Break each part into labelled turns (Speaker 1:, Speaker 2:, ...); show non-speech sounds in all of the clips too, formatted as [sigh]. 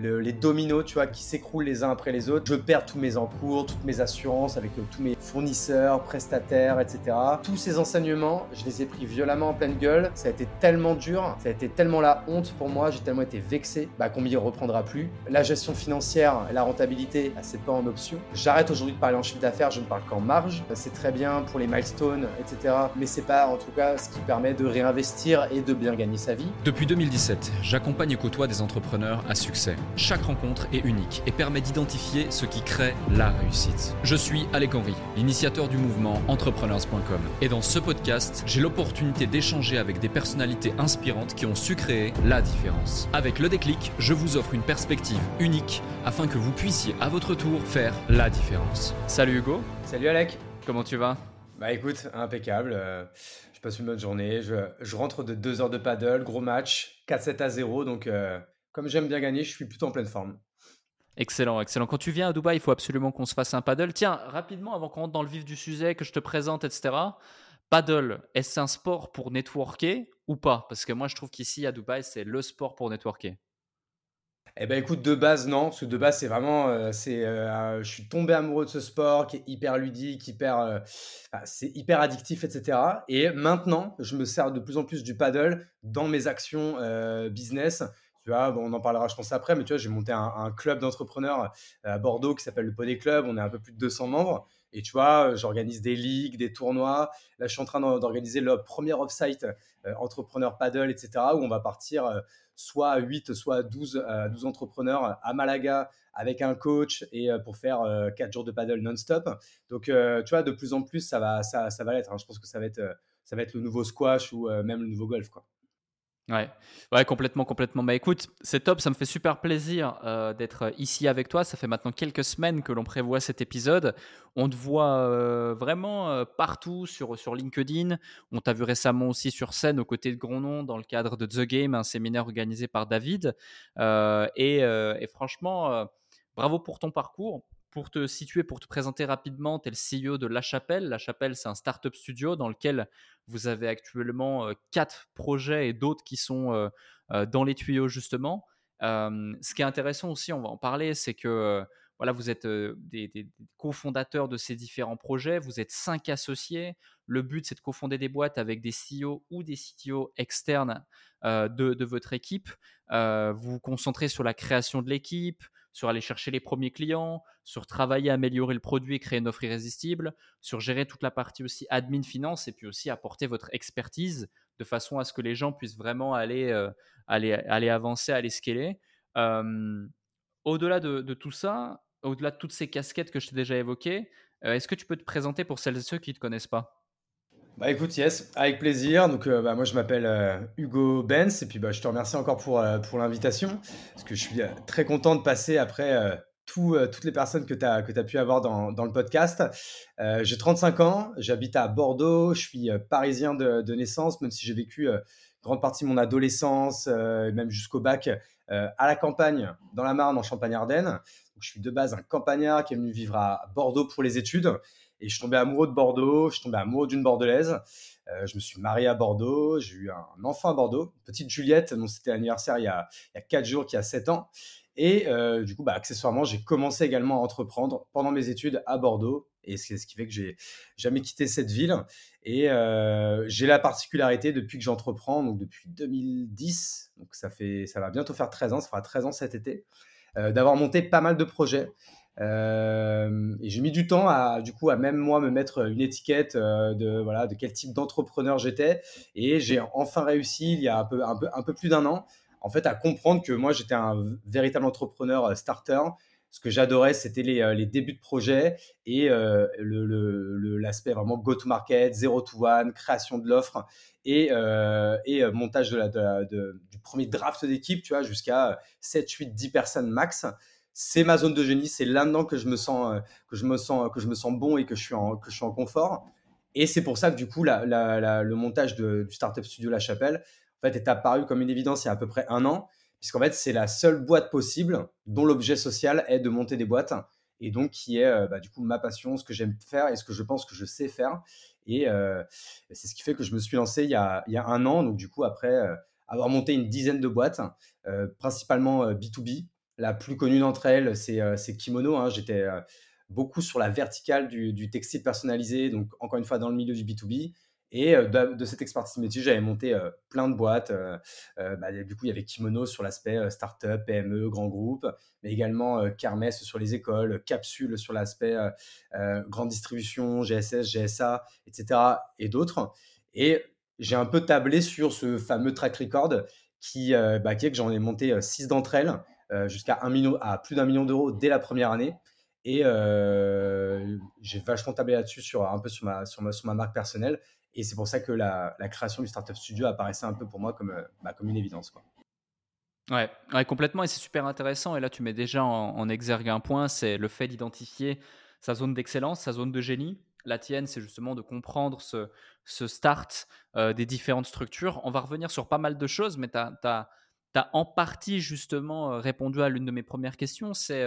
Speaker 1: les dominos, tu vois, qui s'écroulent les uns après les autres. Je perds tous mes encours, toutes mes assurances avec euh, tous mes fournisseurs, prestataires, etc. Tous ces enseignements, je les ai pris violemment en pleine gueule. Ça a été tellement dur, ça a été tellement la honte pour moi, j'ai tellement été vexé bah, qu'on m'y reprendra plus. La gestion financière, la rentabilité, bah, c'est pas en option. J'arrête aujourd'hui de parler en chiffre d'affaires, je ne parle qu'en marge. C'est très bien pour les milestones, etc. Mais c'est pas en tout cas ce qui permet de réinvestir et de bien gagner sa vie.
Speaker 2: Depuis 2017, j'accompagne et côtoie des entrepreneurs à succès. Chaque rencontre est unique et permet d'identifier ce qui crée la réussite. Je suis Alec Henry, l'initiateur du mouvement entrepreneurs.com. Et dans ce podcast, j'ai l'opportunité d'échanger avec des personnalités inspirantes qui ont su créer la différence. Avec le déclic, je vous offre une perspective unique afin que vous puissiez à votre tour faire la différence. Salut Hugo.
Speaker 1: Salut Alec.
Speaker 2: Comment tu vas?
Speaker 1: Bah écoute, impeccable. Euh, je passe une bonne journée. Je, rentre de deux heures de paddle, gros match, 4-7 à 0. Donc, euh, comme j'aime bien gagner, je suis plutôt en pleine forme.
Speaker 2: Excellent, excellent. Quand tu viens à Dubaï, il faut absolument qu'on se fasse un paddle. Tiens, rapidement, avant qu'on rentre dans le vif du sujet, que je te présente, etc. Paddle, est-ce un sport pour networker ou pas? Parce que moi, je trouve qu'ici, à Dubaï, c'est le sport pour networker.
Speaker 1: Eh ben écoute, de base non, parce que de base c'est vraiment, euh, c'est, euh, je suis tombé amoureux de ce sport qui est hyper ludique, hyper, euh, c'est hyper addictif, etc. Et maintenant, je me sers de plus en plus du paddle dans mes actions business. On en parlera je pense après, mais tu vois, j'ai monté un, club d'entrepreneurs à Bordeaux qui s'appelle le Poney Club. On est un peu plus de 200 membres. Et tu vois, j'organise des ligues, des tournois. Là, je suis en train d'organiser le premier off-site entrepreneur paddle, etc., où on va partir soit à 8, soit à 12, 12 entrepreneurs à Malaga avec un coach et euh, pour faire 4 euh, jours de paddle non-stop. Donc, euh, tu vois, de plus en plus, ça va, ça, ça va l'être. Hein. Je pense que ça va être, ça va être le nouveau squash ou même le nouveau golf. Quoi.
Speaker 2: Ouais. complètement, complètement. Bah écoute, c'est top, ça me fait super plaisir euh, d'être ici avec toi. Ça fait maintenant quelques semaines que l'on prévoit cet épisode. On te voit euh, vraiment euh, partout sur, LinkedIn. On t'a vu récemment aussi sur scène aux côtés de Grandnon dans le cadre de The Game, un séminaire organisé par David. Et, franchement, bravo pour ton parcours. Pour te situer, pour te présenter rapidement, tu es le CEO de La Chapelle. La Chapelle, c'est un startup studio dans lequel vous avez actuellement quatre projets et d'autres qui sont dans les tuyaux, justement. ce qui est intéressant aussi, on va en parler, c'est que voilà, vous êtes des, cofondateurs de ces différents projets, vous êtes cinq associés. Le but, c'est de cofonder des boîtes avec des CEO ou des CTO externes de, votre équipe. vous vous concentrez sur la création de l'équipe, sur aller chercher les premiers clients, sur travailler améliorer le produit et créer une offre irrésistible, sur gérer toute la partie aussi admin finance et puis aussi apporter votre expertise de façon à ce que les gens puissent vraiment aller, euh, aller, aller avancer, aller scaler. Au-delà de, tout ça, au-delà de toutes ces casquettes que je t'ai déjà évoquées, euh, est-ce que tu peux te présenter pour celles et ceux qui ne te connaissent pas?
Speaker 1: Bah écoute, yes, avec plaisir. Donc bah, moi je m'appelle Hugo Benz et puis bah, je te remercie encore pour, pour l'invitation parce que je suis très content de passer après euh, toutes les personnes que tu as, pu avoir dans, dans le podcast. Euh, j'ai 35 ans, j'habite à Bordeaux, je suis euh, parisien de, de naissance, même si j'ai vécu grande partie de mon adolescence, même jusqu'au bac, à la campagne, dans la Marne, en Champagne-Ardenne. Je suis de base un campagnard qui est venu vivre à Bordeaux pour les études. Et je suis tombé amoureux de Bordeaux, je suis tombé amoureux d'une Bordelaise. je me suis marié à Bordeaux, j'ai eu un enfant à Bordeaux, petite Juliette, dont c'était l'anniversaire il, y a, il y a 4 jours, qui a 7 ans. Et euh, du coup, bah, accessoirement, j'ai commencé également à entreprendre pendant mes études à Bordeaux. Et c'est ce qui fait que j'ai jamais quitté cette ville. Et euh, j'ai la particularité depuis que j'entreprends, donc depuis 2010, donc ça, va bientôt faire 13 ans, ça fera 13 ans cet été, euh, d'avoir monté pas mal de projets. Et j'ai mis du temps à, du coup, à même moi me mettre une étiquette de, voilà, de quel type d'entrepreneur j'étais. Et j'ai enfin réussi il y a un peu, un peu, un peu plus d'un an en fait, à comprendre que moi, j'étais un véritable entrepreneur euh, starter. Ce que j'adorais, c'était les, euh, débuts de projet et euh, l'aspect vraiment go-to-market, zero to one, création de l'offre et, montage du premier draft d'équipe, tu vois, jusqu'à 7, 8, 10 personnes max. C'est ma zone de génie, c'est là-dedans que je me sens, que je me sens, que je me sens bon et que je suis en, que je suis en confort. Et c'est pour ça que du coup, le montage du Startup Studio La Chapelle, est apparu comme une évidence il y a à peu près un an, puisqu'en fait, c'est la seule boîte possible dont l'objet social est de monter des boîtes, et donc qui est euh, bah, du coup ma passion, ce que j'aime faire et ce que je pense que je sais faire. Et euh, c'est ce qui fait que je me suis lancé il y a, un an, donc du coup, après euh, avoir monté une dizaine de boîtes, principalement B2B, la plus connue d'entre elles, c'est Kimono. Hein. J'étais beaucoup sur la verticale du, textile personnalisé, donc encore une fois dans le milieu du B2B. Et de, cette expertise métier, j'avais monté plein de boîtes. Bah, du coup, il y avait Kimono sur l'aspect startup, PME, grand groupe, mais également Kermesse sur les écoles, Capsule sur l'aspect grande distribution, GSS, GSA, etc. et d'autres. Et j'ai un peu tablé sur ce fameux track record qui, bah, qui est que j'en ai monté six d'entre elles jusqu'à un million, à plus d'un million d'euros dès la première année. Et j'ai vachement tablé là-dessus sur un peu sur ma, sur ma, sur ma marque personnelle. Et c'est pour ça que la, création du Startup Studio apparaissait un peu pour moi comme, euh, bah, comme une évidence. Quoi.
Speaker 2: Ouais, ouais, complètement. Et c'est super intéressant. Et là, tu mets déjà en, exergue un point c'est le fait d'identifier sa zone d'excellence, sa zone de génie. La tienne, c'est justement de comprendre ce, ce start euh, des différentes structures. On va revenir sur pas mal de choses, mais tu as, en partie justement euh, répondu à l'une de mes premières questions. C'est,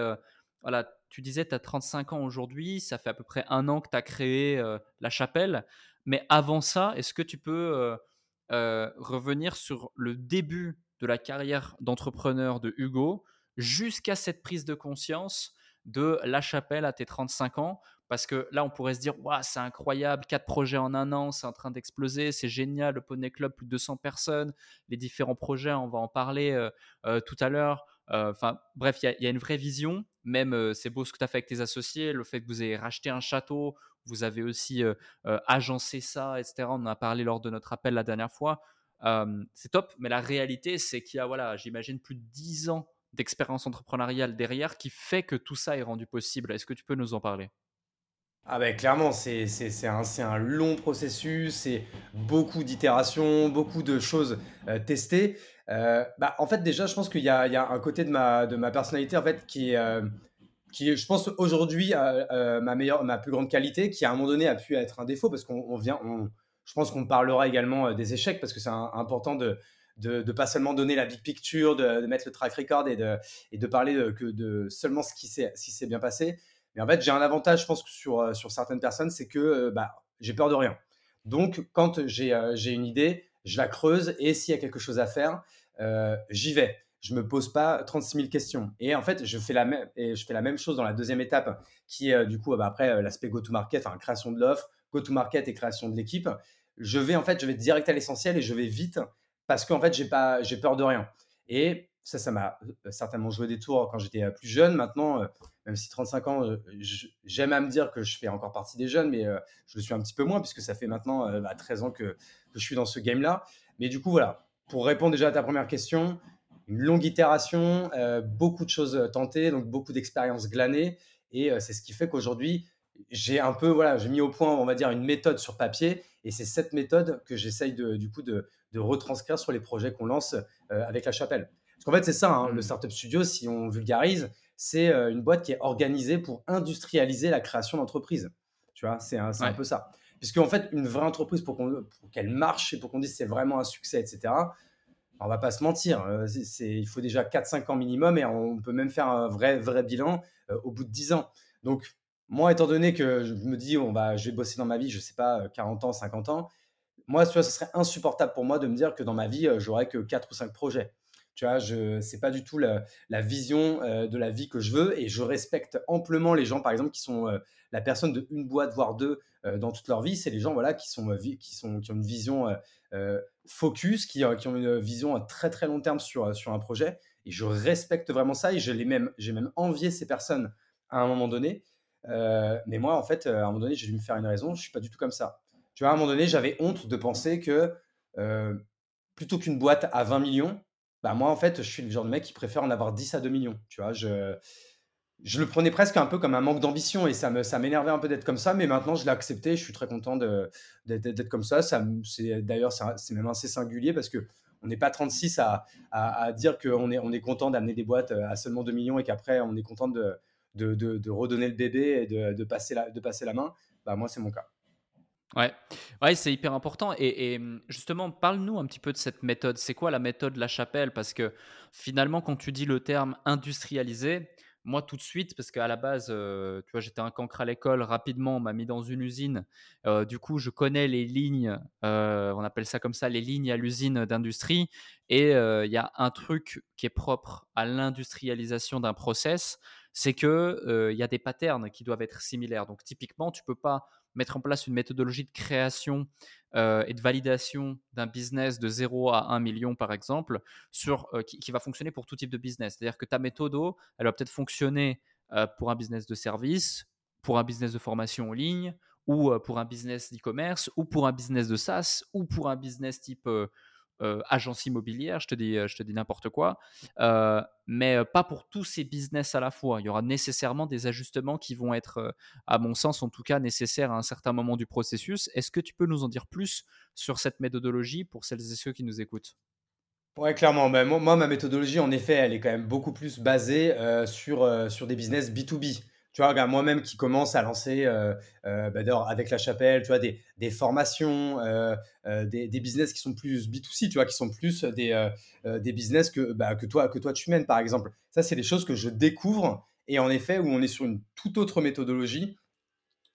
Speaker 2: voilà, tu disais, tu as 35 ans aujourd'hui, ça fait à peu près un an que tu as créé la chapelle. Mais avant ça, est-ce que tu peux euh, euh, revenir sur le début de la carrière d'entrepreneur de Hugo jusqu'à cette prise de conscience de La Chapelle à tes 35 ans? Parce que là, on pourrait se dire, c'est incroyable, quatre projets en un an, c'est en train d'exploser, c'est génial, le Poney Club, plus de 200 personnes, les différents projets, on va en parler euh, tout à l'heure. Enfin, bref, il y, y, a une vraie vision. Même, c'est beau ce que tu as fait avec tes associés, le fait que vous ayez racheté un château, vous avez aussi agencé ça, etc. On en a parlé lors de notre appel la dernière fois. c'est top, mais la réalité, c'est qu'il y a, voilà, j'imagine, plus de 10 ans d'expérience entrepreneuriale derrière qui fait que tout ça est rendu possible. Est-ce que tu peux nous en parler?
Speaker 1: Ah ben clairement, c'est un, un, long processus, c'est beaucoup d'itérations, beaucoup de choses testées. bah, en fait, déjà, je pense qu'il y, y, a un côté de ma, de ma personnalité en fait, qui, qui, je pense, aujourd'hui, euh, ma, meilleure, ma plus grande qualité, qui à un moment donné a pu être un défaut, parce qu'on vient, on, je pense qu'on parlera également euh, des échecs, parce que c'est important de, de, pas seulement donner la big picture, de, mettre le track record et de, et de parler de, que de seulement ce qui s'est bien passé. Mais en fait, j'ai un avantage, je pense, sur, euh, sur certaines personnes, c'est que bah, j'ai peur de rien. Donc, quand j'ai une idée, je la creuse et s'il y a quelque chose à faire, j'y vais je me pose pas 36 000 questions. Et en fait, je fais la même, et je fais la même chose dans la deuxième étape, qui est euh, du coup bah, après euh, l'aspect go-to-market, création de l'offre, go-to-market et création de l'équipe. Je vais en fait, je vais direct à l'essentiel et je vais vite parce qu'en fait, j'ai pas, peur de rien. Et ça, ça m'a euh, certainement joué des tours quand j'étais plus jeune. Maintenant, même si 35 ans, j'aime à me dire que je fais encore partie des jeunes, mais je le suis un petit peu moins puisque ça fait maintenant 13 bah, ans que, que je suis dans ce game-là. Mais du coup, voilà, pour répondre déjà à ta première question, une longue itération, euh, beaucoup de choses euh, tentées, donc beaucoup d'expériences glanées. Et euh, c'est ce qui fait qu'aujourd'hui, j'ai un peu, voilà, j'ai mis au point, on va dire, une méthode sur papier. Et c'est cette méthode que j'essaye de, du coup de, retranscrire sur les projets qu'on lance avec la chapelle. Parce qu'en fait, c'est ça, hein, le mmh. Startup Studio, si on vulgarise, c'est une boîte qui est organisée pour industrialiser la création d'entreprise. Tu vois, c'est un, un, peu ça. Puisque en fait, une vraie entreprise, pour qu'elle marche et pour qu'on dise c'est vraiment un succès, etc., on va pas se mentir, euh, il faut déjà 4-5 ans minimum et on peut même faire un vrai, vrai bilan euh, au bout de 10 ans. Donc, moi, étant donné que je me dis, on va, je vais bosser dans ma vie, je sais pas, 40 ans, 50 ans, moi, tu vois, ce serait insupportable pour moi de me dire que dans ma vie, euh, j'aurais que 4 ou 5 projets. Tu vois, je c'est pas du tout la, vision de la vie que je veux et je respecte amplement les gens, par exemple, qui sont la personne de une boîte, voire deux dans toute leur vie. C'est les gens voilà, qui, sont, qui, sont, qui ont une vision focus, qui, qui, ont une vision à très très long terme sur, sur un projet. Et je respecte vraiment ça et j'ai même, même envié ces personnes à un moment donné. mais moi, en fait, à un moment donné, j'ai dû me faire une raison. Je suis pas du tout comme ça. Tu vois, à un moment donné, j'avais honte de penser que plutôt qu'une boîte à 20 millions, bah moi, en fait, je suis le genre de mec qui préfère en avoir 10 à 2 millions. Tu vois, je, je le prenais presque un peu comme un manque d'ambition et ça me ça m'énervait un peu d'être comme ça mais maintenant je l'ai accepté je suis très content d'être comme ça, ça c'est d'ailleurs c'est même assez singulier parce que on n'est pas 36 à, à, dire qu'on est, on est content d'amener des boîtes à seulement 2 millions et qu'après on est content de, de, de, redonner le bébé et de, passer la, de passer la main. Bah, moi, c'est mon cas.
Speaker 2: Ouais, ouais c'est hyper important. Et, justement, parle-nous un petit peu de cette méthode. C'est quoi la méthode La Chapelle? Parce que finalement, quand tu dis le terme industrialisé, moi tout de suite, parce qu'à la base, euh, tu vois, j'étais un cancre à l'école, rapidement, on m'a mis dans une usine. Euh, du coup, je connais les lignes, euh, on appelle ça comme ça, les lignes à l'usine d'industrie. Et il y a un truc qui est propre à l'industrialisation d'un process, c'est que il y a des patterns qui doivent être similaires. Donc, typiquement, tu peux pas mettre en place une méthodologie de création euh, et de validation d'un business de 0 à 1 million, par exemple, sur, euh, qui, va fonctionner pour tout type de business. C'est-à-dire que ta méthode, elle va peut-être fonctionner euh, pour un business de service, pour un business de formation en ligne, ou pour un business d'e-commerce, ou pour un business de SaaS, ou pour un business type euh, agence immobilière, je te dis, euh, je te dis n'importe quoi, euh, mais pas pour tous ces business à la fois. Il y aura nécessairement des ajustements qui vont être, à mon sens en tout cas, nécessaires à un certain moment du processus. Est-ce que tu peux nous en dire plus sur cette méthodologie pour celles et ceux qui nous écoutent?
Speaker 1: Ouais, clairement. Moi, moi, ma méthodologie, en effet, elle est quand même beaucoup plus basée sur, sur des business B2B. Tu vois, moi-même qui commence à lancer, euh, euh, bah, avec la chapelle, tu vois, des, des formations, euh, des, des, business qui sont plus B2C, tu vois, qui sont plus des, des business que, bah, que, toi, que toi tu mènes, par exemple. Ça, c'est des choses que je découvre et en effet, où on est sur une toute autre méthodologie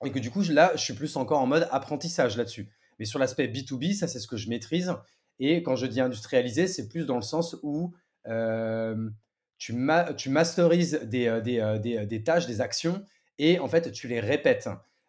Speaker 1: et que du coup, là, je suis plus encore en mode apprentissage là-dessus. Mais sur l'aspect B2B, ça, c'est ce que je maîtrise. Et quand je dis industrialiser, c'est plus dans le sens où tu, tu masterises des, euh, des, euh, des, euh, des, tâches, des actions, et en fait, tu les répètes.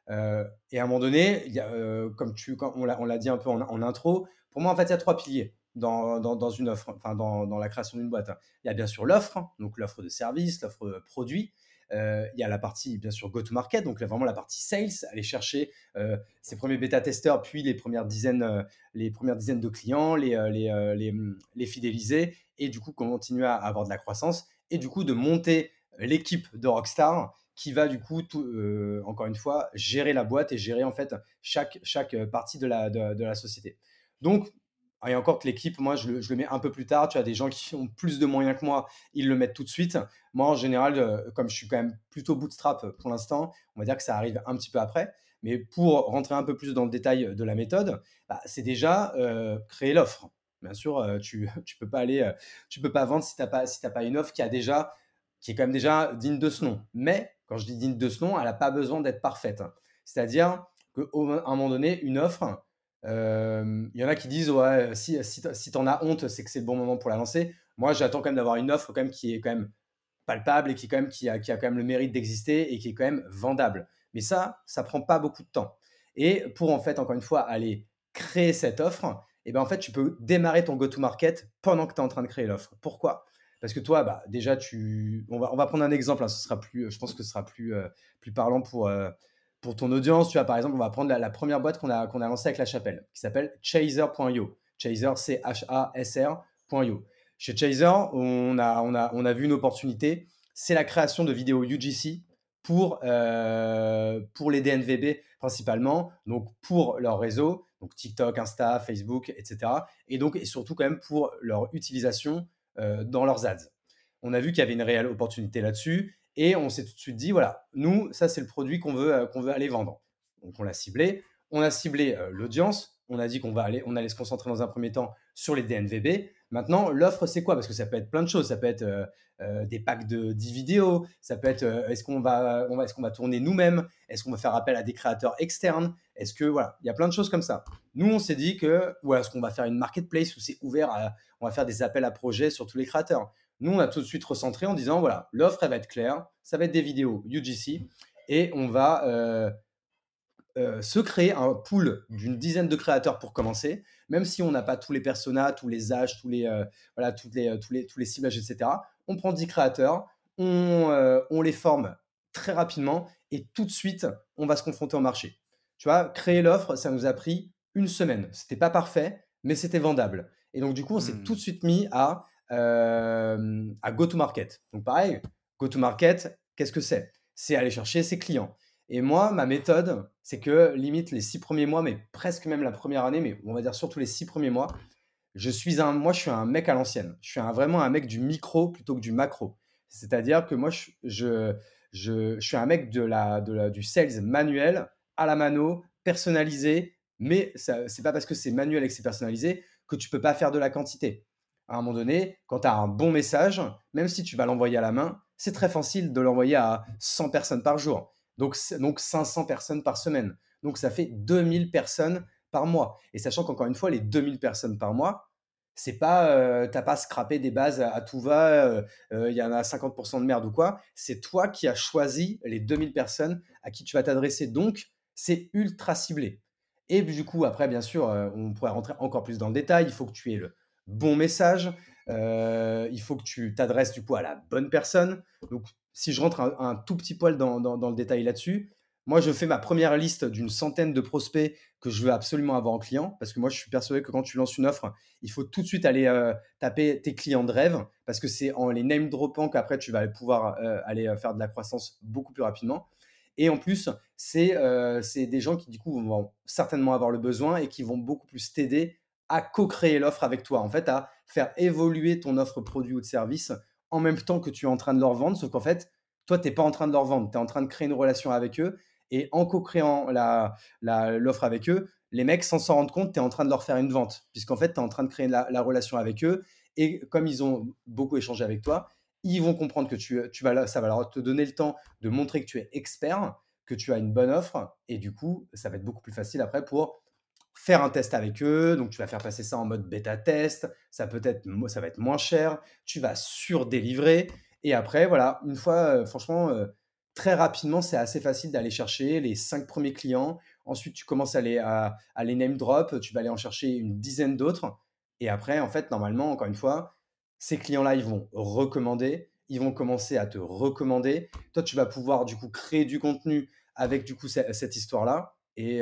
Speaker 1: et à un moment donné, y a, comme tu, on l'a dit un peu en, intro, pour moi, en fait, il y a trois piliers dans, dans, dans une offre, enfin, dans, dans la création d'une boîte. Il y a bien sûr l'offre, donc l'offre de service, l'offre produit. Euh, il y a la partie, bien sûr, go-to-market, donc là, vraiment la partie sales, aller chercher euh, ses premiers bêta-testeurs, puis les premières dizaines, euh, les premières dizaines de clients, les, les, les, les, fidéliser, et du coup, continuer à avoir de la croissance, et du coup, de monter l'équipe de Rockstar qui va du coup, encore une fois, gérer la boîte et gérer en fait chaque, chaque partie de la, de la société. Donc, et encore que l'équipe, moi, je le, mets un peu plus tard. Tu as des gens qui ont plus de moyens que moi, ils le mettent tout de suite. Moi, en général, euh, comme je suis quand même plutôt bootstrap pour l'instant, on va dire que ça arrive un petit peu après. Mais pour rentrer un peu plus dans le détail de la méthode, bah, c'est déjà euh, créer l'offre. Bien sûr, euh, tu [laughs] ne peux pas aller, tu peux pas vendre si tu n'as pas, si pas une offre qui a déjà, qui est quand même déjà digne de ce nom. Mais quand je dis digne de ce nom, elle n'a pas besoin d'être parfaite. C'est-à-dire qu'à un moment donné, une offre, il y en a qui disent si, si, si t'en as honte, c'est que c'est le bon moment pour la lancer. Moi, j'attends quand même d'avoir une offre quand même qui est quand même palpable et qui, quand même, qui, a, quand même le mérite d'exister et qui est quand même vendable. Mais ça, ça prend pas beaucoup de temps. Et pour en fait, encore une fois, aller créer cette offre, et eh ben en fait, tu peux démarrer ton go-to-market pendant que tu es en train de créer l'offre. Pourquoi? Parce que toi, bah, déjà, tu... on, va, on va prendre un exemple, hein, ce sera plus, je pense que ce sera plus, plus parlant pour, pour ton audience, tu vois, par exemple, on va prendre la, première boîte qu'on a, lancée avec la chapelle, qui s'appelle chaser.io. Chaser, c h a s -R Chez Chaser, on a, vu une opportunité, c'est la création de vidéos UGC pour, euh, pour les DNVB principalement, donc pour leur réseau, donc TikTok, Insta, Facebook, etc. Et donc, et surtout quand même pour leur utilisation euh, dans leurs ads. On a vu qu'il y avait une réelle opportunité là-dessus et on s'est tout de suite dit, voilà, nous, ça, c'est le produit qu'on veut, euh, qu'on veut aller vendre. Donc, on l'a ciblé. On a ciblé euh, l'audience. On a dit qu'on allait se concentrer dans un premier temps sur les DNVB. Maintenant, l'offre, c'est quoi? Parce que ça peut être plein de choses. Ça peut être euh, des packs de 10 vidéos. Ça peut être, est-ce qu'on va, on va, qu'on va tourner nous-mêmes? Est-ce qu'on va faire appel à des créateurs externes? Est-ce que, voilà, il y a plein de choses comme ça. Nous, on s'est dit que, ou est-ce qu'on va faire une marketplace où c'est ouvert à, on va faire des appels à projets sur tous les créateurs? Nous, on a tout de suite recentré en disant, voilà, l'offre, elle va être claire, ça va être des vidéos UGC, et on va euh, euh, se créer un pool d'une dizaine de créateurs pour commencer, même si on n'a pas tous les personas, tous les âges, tous les, euh, voilà, toutes les, tous, les, tous les ciblages, etc. On prend 10 créateurs, on, on les forme très rapidement, et tout de suite, on va se confronter au marché. Tu vois, créer l'offre, ça nous a pris une semaine. C'était pas parfait, mais c'était vendable. Et donc, du coup, on s'est mmh. tout de suite mis à euh, à go-to-market. Donc pareil, go-to-market, qu'est-ce que c'est? C'est aller chercher ses clients. Et moi, ma méthode, c'est que limite les six premiers mois, mais presque même la première année, mais on va dire surtout les six premiers mois, je suis un, moi, je suis un mec à l'ancienne. Je suis un, vraiment un mec du micro plutôt que du macro. C'est-à-dire que moi, je, je, je, suis un mec de la, de la, du sales manuel, à la mano, personnalisé, mais ce n'est pas parce que c'est manuel et que c'est personnalisé que tu peux pas faire de la quantité. À un moment donné, quand tu as un bon message, même si tu vas l'envoyer à la main, c'est très facile de l'envoyer à 100 personnes par jour. Donc, donc 500 personnes par semaine. Donc ça fait 2000 personnes par mois. Et sachant qu'encore une fois, les 2000 personnes par mois, c'est pas, euh, t'as pas scrappé des bases à, tout va, euh, euh, il y en a 50% de merde ou quoi. C'est toi qui as choisi les 2000 personnes à qui tu vas t'adresser. Donc, c'est ultra ciblé. Et du coup, après, bien sûr, on pourrait rentrer encore plus dans le détail. Il faut que tu aies le bon message. il faut que tu t'adresses du coup à la bonne personne. Donc, si je rentre un, tout petit poil dans le détail là-dessus, moi, je fais ma première liste d'une centaine de prospects que je veux absolument avoir en client parce que moi, je suis persuadé que quand tu lances une offre, il faut tout de suite aller euh, taper tes clients de rêve parce que c'est en les name droppant qu'après, tu vas pouvoir euh, aller euh, faire de la croissance beaucoup plus rapidement. Et en plus, c'est des gens qui, du coup, vont certainement avoir le besoin et qui vont beaucoup plus t'aider à co-créer l'offre avec toi, en fait, à faire évoluer ton offre produit ou de service en même temps que tu es en train de leur vendre, sauf qu'en fait, toi, tu n'es pas en train de leur vendre, tu es en train de créer une relation avec eux et en co-créant l'offre la, avec eux, les mecs, sans s'en rendre compte, tu es en train de leur faire une vente, puisqu'en fait, tu es en train de créer la, relation avec eux. Et comme ils ont beaucoup échangé avec toi, ils vont comprendre que tu, tu vas, ça va leur te donner le temps de montrer que tu es expert, que tu as une bonne offre. Et du coup, ça va être beaucoup plus facile après pour faire un test avec eux. Donc, tu vas faire passer ça en mode bêta test. Ça peut être, ça va être moins cher. Tu vas surdélivrer. Et après, voilà, une fois, franchement, très rapidement, c'est assez facile d'aller chercher les cinq premiers clients. Ensuite, tu commences à les, à, les name drop, tu vas aller en chercher une dizaine d'autres. Et après, en fait, normalement, encore une fois, ces clients-là, ils vont recommander, ils vont commencer à te recommander. Toi, tu vas pouvoir du coup créer du contenu avec du coup cette, histoire-là. Et,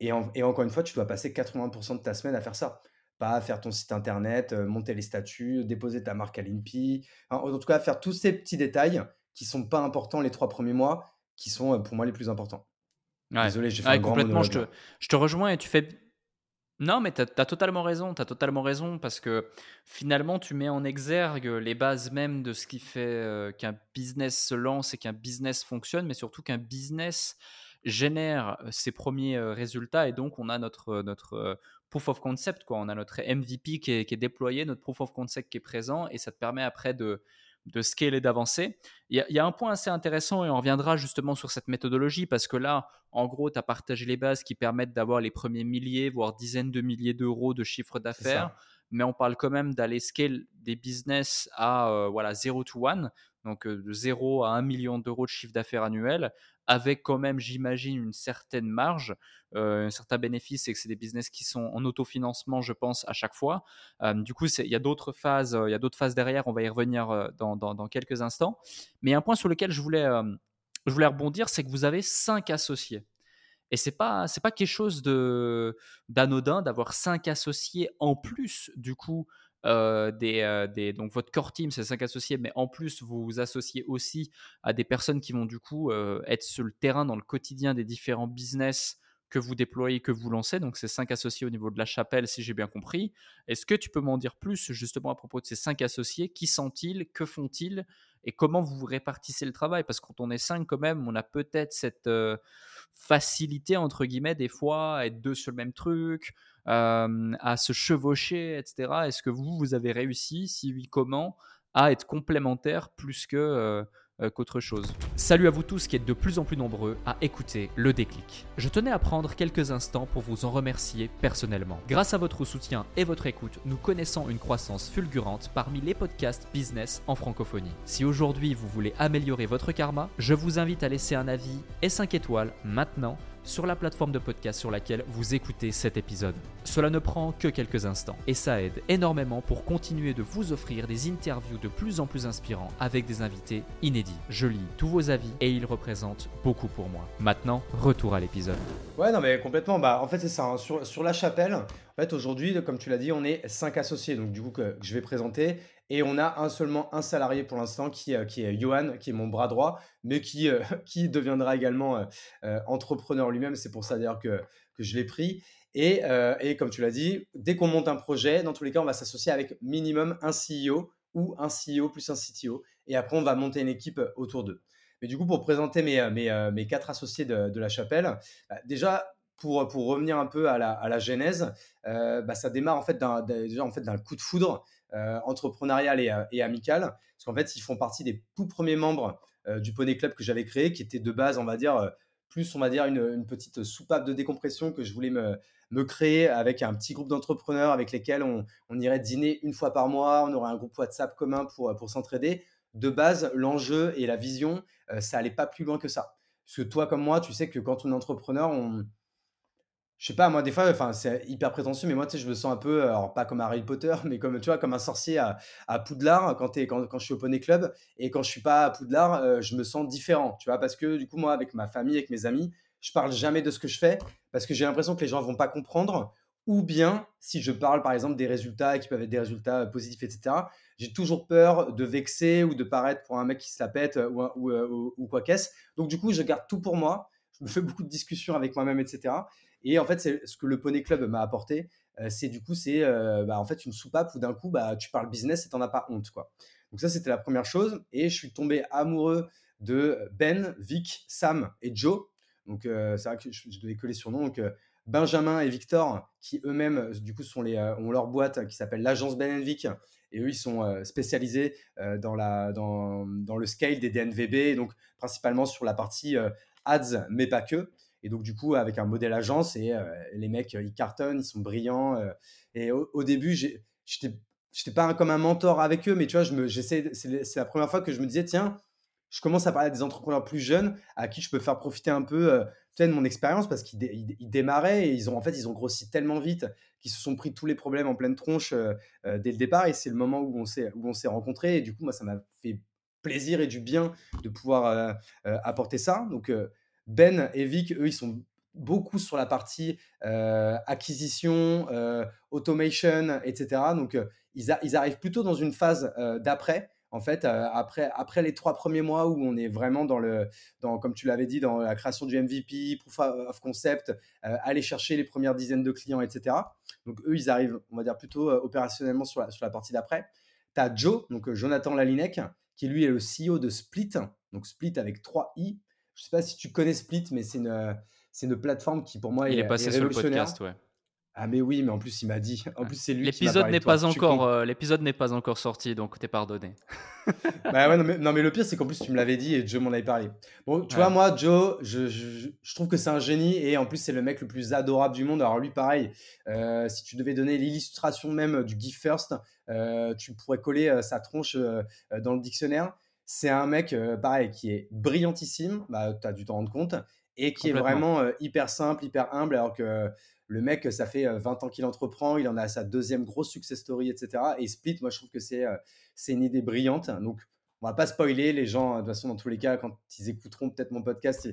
Speaker 1: et, encore une fois, tu dois passer 80% de ta semaine à faire ça. Pas à faire ton site internet, euh, monter les statuts, déposer ta marque à l'INPI. en tout cas, faire tous ces petits détails qui sont pas importants les trois premiers mois, qui sont euh, pour moi les plus importants.
Speaker 2: Désolé, j'ai fait un complètement. je, te, je te rejoins et tu fais. Non, mais tu as, totalement raison. Tu as totalement raison parce que finalement, tu mets en exergue les bases même de ce qui fait euh, qu'un business se lance et qu'un business fonctionne, mais surtout qu'un business génère ses premiers résultats et donc on a notre, notre proof of concept, quoi. on a notre MVP qui est, qui est, déployé, notre proof of concept qui est présent et ça te permet après de, de scale et d'avancer. Il y, a un point assez intéressant et on reviendra justement sur cette méthodologie parce que là, en gros, tu as partagé les bases qui permettent d'avoir les premiers milliers, voire dizaines de milliers d'euros de chiffre d'affaires. Mais on parle quand même d'aller scale des business à euh, voilà 0 to 1, donc euh, de 0 à 1 million d'euros de chiffre d'affaires annuel, avec quand même, j'imagine, une certaine marge, euh, un certain bénéfice, et que c'est des business qui sont en autofinancement, je pense, à chaque fois. Euh, du coup, il y a d'autres phases, euh, il y a d'autres phases derrière, on va y revenir dans, dans, quelques instants. Mais un point sur lequel je voulais, je voulais rebondir, c'est que vous avez cinq associés. Et c'est pas pas quelque chose d'anodin d'avoir cinq associés en plus du coup euh, des, euh, des, donc votre core team, c'est cinq associés, mais en plus, vous vous associez aussi à des personnes qui vont du coup euh, être sur le terrain dans le quotidien des différents business que vous déployez, que vous lancez. Donc, c'est cinq associés au niveau de la chapelle, si j'ai bien compris. Est-ce que tu peux m'en dire plus justement à propos de ces cinq associés? Qui sont-ils? Que font-ils? Et comment vous répartissez le travail? Parce que quand on est cinq, quand même, on a peut-être cette facilité, entre guillemets, des fois, à être deux sur le même truc, euh, à se chevaucher, etc. Est-ce que vous, vous avez réussi? Si oui, comment? À être complémentaire plus que euh, euh, qu'autre chose. Salut à vous tous qui êtes de plus en plus nombreux à écouter le déclic. Je tenais à prendre quelques instants pour vous en remercier personnellement. Grâce à votre soutien et votre écoute, nous connaissons une croissance fulgurante parmi les podcasts business en francophonie. Si aujourd'hui vous voulez améliorer votre karma, je vous invite à laisser un avis et 5 étoiles maintenant sur la plateforme de podcast sur laquelle vous écoutez cet épisode. Cela ne prend que quelques instants et ça aide énormément pour continuer de vous offrir des interviews de plus en plus inspirants avec des invités inédits. Je lis tous vos avis et ils représentent beaucoup pour moi. Maintenant, retour à l'épisode.
Speaker 1: Ouais, non, mais complètement. Bah, en fait, c'est ça. Hein. Sur, la chapelle, en fait, aujourd'hui, comme tu l'as dit, on est cinq associés, donc du coup, que je vais présenter. Et on a un, seulement un salarié pour l'instant qui, euh, qui est Johan, qui est mon bras droit, mais qui, euh, [laughs] qui deviendra également euh, entrepreneur lui-même. C'est pour ça d'ailleurs que, que je l'ai pris. Et, et, comme tu l'as dit, dès qu'on monte un projet, dans tous les cas, on va s'associer avec minimum un CEO ou un CEO plus un CTO. Et après, on va monter une équipe autour d'eux. Mais du coup, pour présenter mes, mes, mes quatre associés de, de la chapelle, bah, déjà, pour, pour revenir un peu à la, à la genèse, bah, ça démarre en fait d'un, en fait coup de foudre entrepreneurial et, et, amical, parce qu'en fait, ils font partie des tout premiers membres du Poney Club que j'avais créé, qui était de base, on va dire, plus on va dire une, petite soupape de décompression que je voulais me, créer avec un petit groupe d'entrepreneurs avec lesquels on, on, irait dîner une fois par mois, on aurait un groupe WhatsApp commun pour, pour s'entraider. De base, l'enjeu et la vision, ça allait pas plus loin que ça. Parce que toi comme moi, tu sais que quand on est entrepreneur, on, je sais pas, moi, des fois, enfin, c'est hyper prétentieux, mais moi, tu sais, je me sens un peu, alors pas comme Harry Potter, [laughs] mais comme, tu vois, comme un sorcier à, Poudlard quand, quand, quand, je suis au Poney Club. Et quand je suis pas à Poudlard, euh, je me sens différent, tu vois, parce que du coup, moi, avec ma famille, avec mes amis, je parle jamais de ce que je fais parce que j'ai l'impression que les gens vont pas comprendre. Ou bien, si je parle, par exemple, des résultats qui peuvent être des résultats euh, positifs, etc., j'ai toujours peur de vexer ou de paraître pour un mec qui se la pète ou, euh, ou, ou quoi qu'est-ce. Donc, du coup, je garde tout pour moi. Je me fais [laughs] beaucoup de discussions avec moi-même, etc. Et en fait, c'est ce que le Poney Club m'a apporté, euh, c'est du coup, c'est euh, bah, en fait une soupape où d'un coup, bah, tu parles business et t'en as pas honte, quoi. Donc ça, c'était la première chose. Et je suis tombé amoureux de Ben, Vic, Sam et Joe. Donc euh, c'est vrai que je, je donnais que les surnoms. Donc Benjamin et Victor, qui eux-mêmes, du coup, sont les, ont leur boîte qui s'appelle l'agence Ben Vic. Et eux, ils sont spécialisés dans, le scale des DNVB, donc principalement sur la partie ads, mais pas que. Et donc, du coup, avec un modèle agence, et euh, les mecs, ils cartonnent, ils sont brillants. Euh. et au, début, j'étais n'étais pas comme un mentor avec eux, mais tu vois, c'est la première fois que je me disais, tiens, je commence à parler à des entrepreneurs plus jeunes à qui je peux faire profiter un peu euh, de mon expérience parce qu'ils démarraient et ils ont en fait ils ont grossi tellement vite qu'ils se sont pris tous les problèmes en pleine tronche dès le départ et c'est le moment où on s'est où on s'est rencontrés et du coup moi ça m'a fait plaisir et du bien de pouvoir apporter ça donc ben et Vic, eux, ils sont beaucoup sur la partie euh, acquisition, euh, automation, etc. Donc, euh, ils, arrivent plutôt dans une phase d'après. En fait, après, les trois premiers mois où on est vraiment dans le, comme tu l'avais dit, dans la création du MVP, proof of concept, aller chercher les premières dizaines de clients, etc. Donc, eux, ils arrivent, on va dire, plutôt opérationnellement sur la, sur la partie d'après. Tu as Joe, donc Jonathan Lalinec, qui lui est le CEO de Split, donc Split avec 3 I, je sais pas si tu connais Split, mais c'est une, c'est une plateforme qui pour moi
Speaker 2: il
Speaker 1: est,
Speaker 2: est passé
Speaker 1: sur
Speaker 2: le podcast, ouais.
Speaker 1: Ah mais oui, mais en plus il m'a dit. En plus c'est lui.
Speaker 2: L'épisode n'est pas encore, euh, l'épisode n'est pas encore sorti, donc t'es pardonné. [laughs]
Speaker 1: bah ouais, non mais, non mais, le pire c'est qu'en plus tu me l'avais dit et Joe m'en avait parlé. Bon, tu vois moi Joe, je, je, je trouve que c'est un génie et en plus c'est le mec le plus adorable du monde. Alors lui pareil, euh, si tu devais donner l'illustration même du Give First, euh, tu pourrais coller sa tronche dans le dictionnaire c'est un mec, euh, pareil, qui est brillantissime, bah, tu as dû t'en rendre compte, et qui est vraiment euh, hyper simple, hyper humble, alors que le mec, ça fait 20 euh, ans qu'il entreprend, il en a sa deuxième grosse success story, etc. Et Split, moi, je trouve que c'est c'est une idée brillante. Donc, on va pas spoiler les gens, de toute façon, dans tous les cas, quand ils écouteront peut-être mon podcast,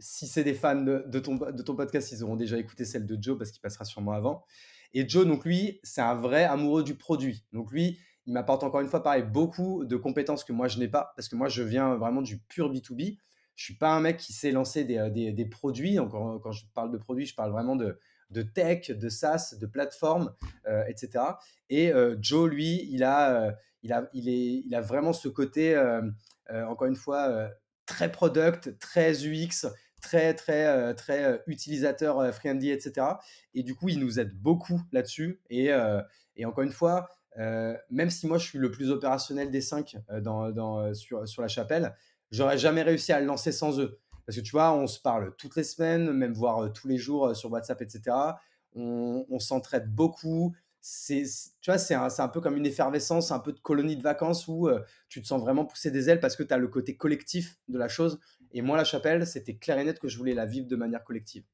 Speaker 1: si c'est des fans de, de, ton, de ton podcast, ils auront déjà écouté celle de Joe parce qu'il passera sûrement avant. Et Joe, donc lui, c'est un vrai amoureux du produit. Donc lui, il m'apporte encore une fois, pareil, beaucoup de compétences que moi, je n'ai pas, parce que moi, je viens vraiment du pur B2B. Je suis pas un mec qui sait lancer des, euh, des, produits. Encore, quand je parle de produits, je parle vraiment de, de tech, de SaaS, de plateforme, euh, etc. Et euh, Joe, lui, il a, il, a, il, est, il a vraiment ce côté, encore une fois, très product, très UX, très, très, très utilisateur friendly, etc. Et du coup, il nous aide beaucoup là-dessus. Et, et encore une fois, euh, même si moi je suis le plus opérationnel des cinq euh, dans, dans, euh, sur, sur, la chapelle, j'aurais jamais réussi à le lancer sans eux. Parce que tu vois, on se parle toutes les semaines, même voire tous les jours sur WhatsApp, etc. On, on s'entraide beaucoup. C'est, tu vois, c'est un, un, peu comme une effervescence, un peu de colonie de vacances où tu te sens vraiment pousser des ailes parce que tu as le côté collectif de la chose. Et moi, la chapelle, c'était clair et net que je voulais la vivre de manière collective.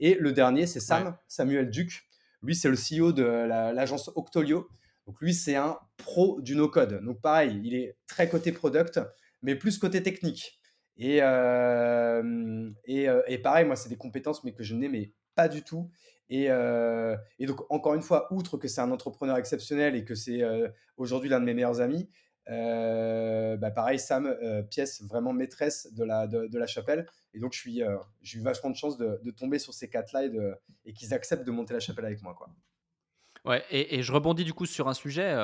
Speaker 1: Et le dernier, c'est Sam, Samuel Duc. Lui, c'est le CEO de l'agence Octolio. Donc lui, c'est un pro du no-code. Donc pareil, il est très côté product, mais plus côté technique. Et, euh, euh, pareil, moi, c'est des compétences mais que je n'aimais pas du tout. Et, euh, et, donc, encore une fois, outre que c'est un entrepreneur exceptionnel et que c'est aujourd'hui l'un de mes meilleurs amis, bah pareil, Sam, pièce vraiment maîtresse de la, de, la chapelle. Et donc, j'ai eu vachement de chance de, tomber sur ces quatre-là et, et qu'ils acceptent de monter la chapelle avec moi.
Speaker 2: Ouais, et, je rebondis du coup sur un sujet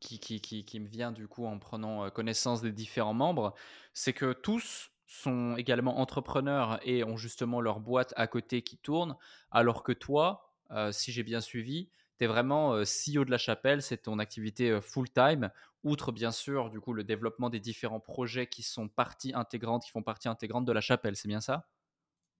Speaker 2: qui, qui, me vient du coup en prenant connaissance des différents membres, c'est que tous sont également entrepreneurs et ont justement leur boîte à côté qui tourne, alors que toi, si j'ai bien suivi, tu es vraiment CEO de la chapelle, c'est ton activité full-time, outre bien sûr du coup le développement des différents projets qui sont partie intégrante, qui font partie intégrante de la chapelle, c'est bien ça?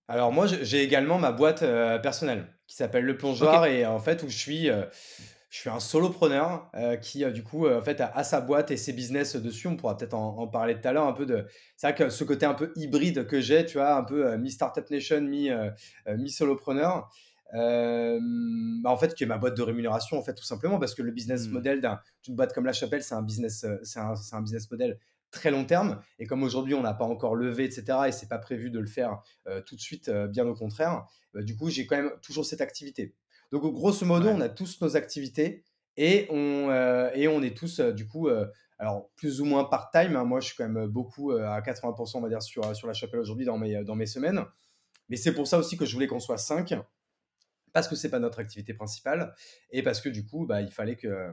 Speaker 1: Alors moi, j'ai également ma boîte personnelle qui s'appelle Le Plongeoir et en fait où je suis, je suis un solopreneur qui du coup en fait a, sa boîte et ses business dessus. On pourra peut-être en, parler tout à l'heure un peu de. C'est vrai que ce côté un peu hybride que j'ai, tu vois, un peu mi startup nation, mi mi solopreneur. Euh, bah, en fait, qui est ma boîte de rémunération, en fait, tout simplement, parce que le business mmh. model d'une boîte comme La Chapelle, c'est un business, euh, c'est un, un, business model très long terme. Et comme aujourd'hui, on n'a pas encore levé, etc., et c'est pas prévu de le faire euh, tout de suite, bien au contraire, bah, du coup, j'ai quand même toujours cette activité. Donc, grosso modo, on a tous nos activités et on, et on est tous, du coup, alors plus ou moins part-time. Hein. moi, je suis quand même beaucoup à 80%, on va dire, sur, sur La Chapelle aujourd'hui dans mes, dans mes semaines. Mais c'est pour ça aussi que je voulais qu'on soit 5 parce que c'est pas notre activité principale et parce que du coup, bah, il fallait que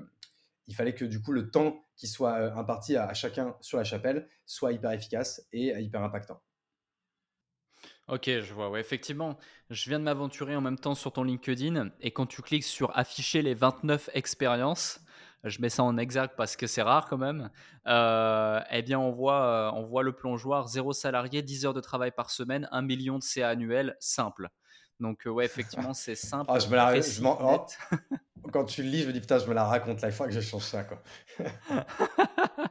Speaker 1: il fallait que du coup le temps qui soit euh, imparti à, chacun sur la chapelle soit hyper efficace et euh, hyper impactant.
Speaker 2: Ok, je vois. Ouais, effectivement, je viens de m'aventurer en même temps sur ton LinkedIn et quand tu cliques sur afficher les 29 expériences, je mets ça en exergue parce que c'est rare quand même. Euh, eh bien, on voit, on voit le plongeoir, zéro salarié, 10 heures de travail par semaine, 1 million de CA annuel, simple. Donc, ouais, effectivement, c'est simple.
Speaker 1: Ah, je me la je [laughs] Quand tu le lis, je me dis, putain, je me la raconte là, il faut que je change ça. Quoi. [laughs]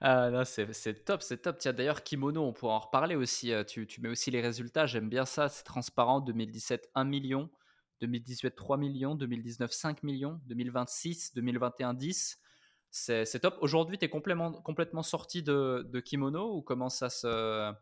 Speaker 2: ah, c'est top, c'est top. Tiens, d'ailleurs, Kimono, on pourra en reparler aussi. Tu, tu mets aussi les résultats, j'aime bien ça, c'est transparent. 2017, 1 million. 2018, 3 millions. 2019, 5 millions. 2026, 2021, 10. C'est top. Aujourd'hui, tu es complètement, complètement sorti de, de, Kimono ou comment ça se.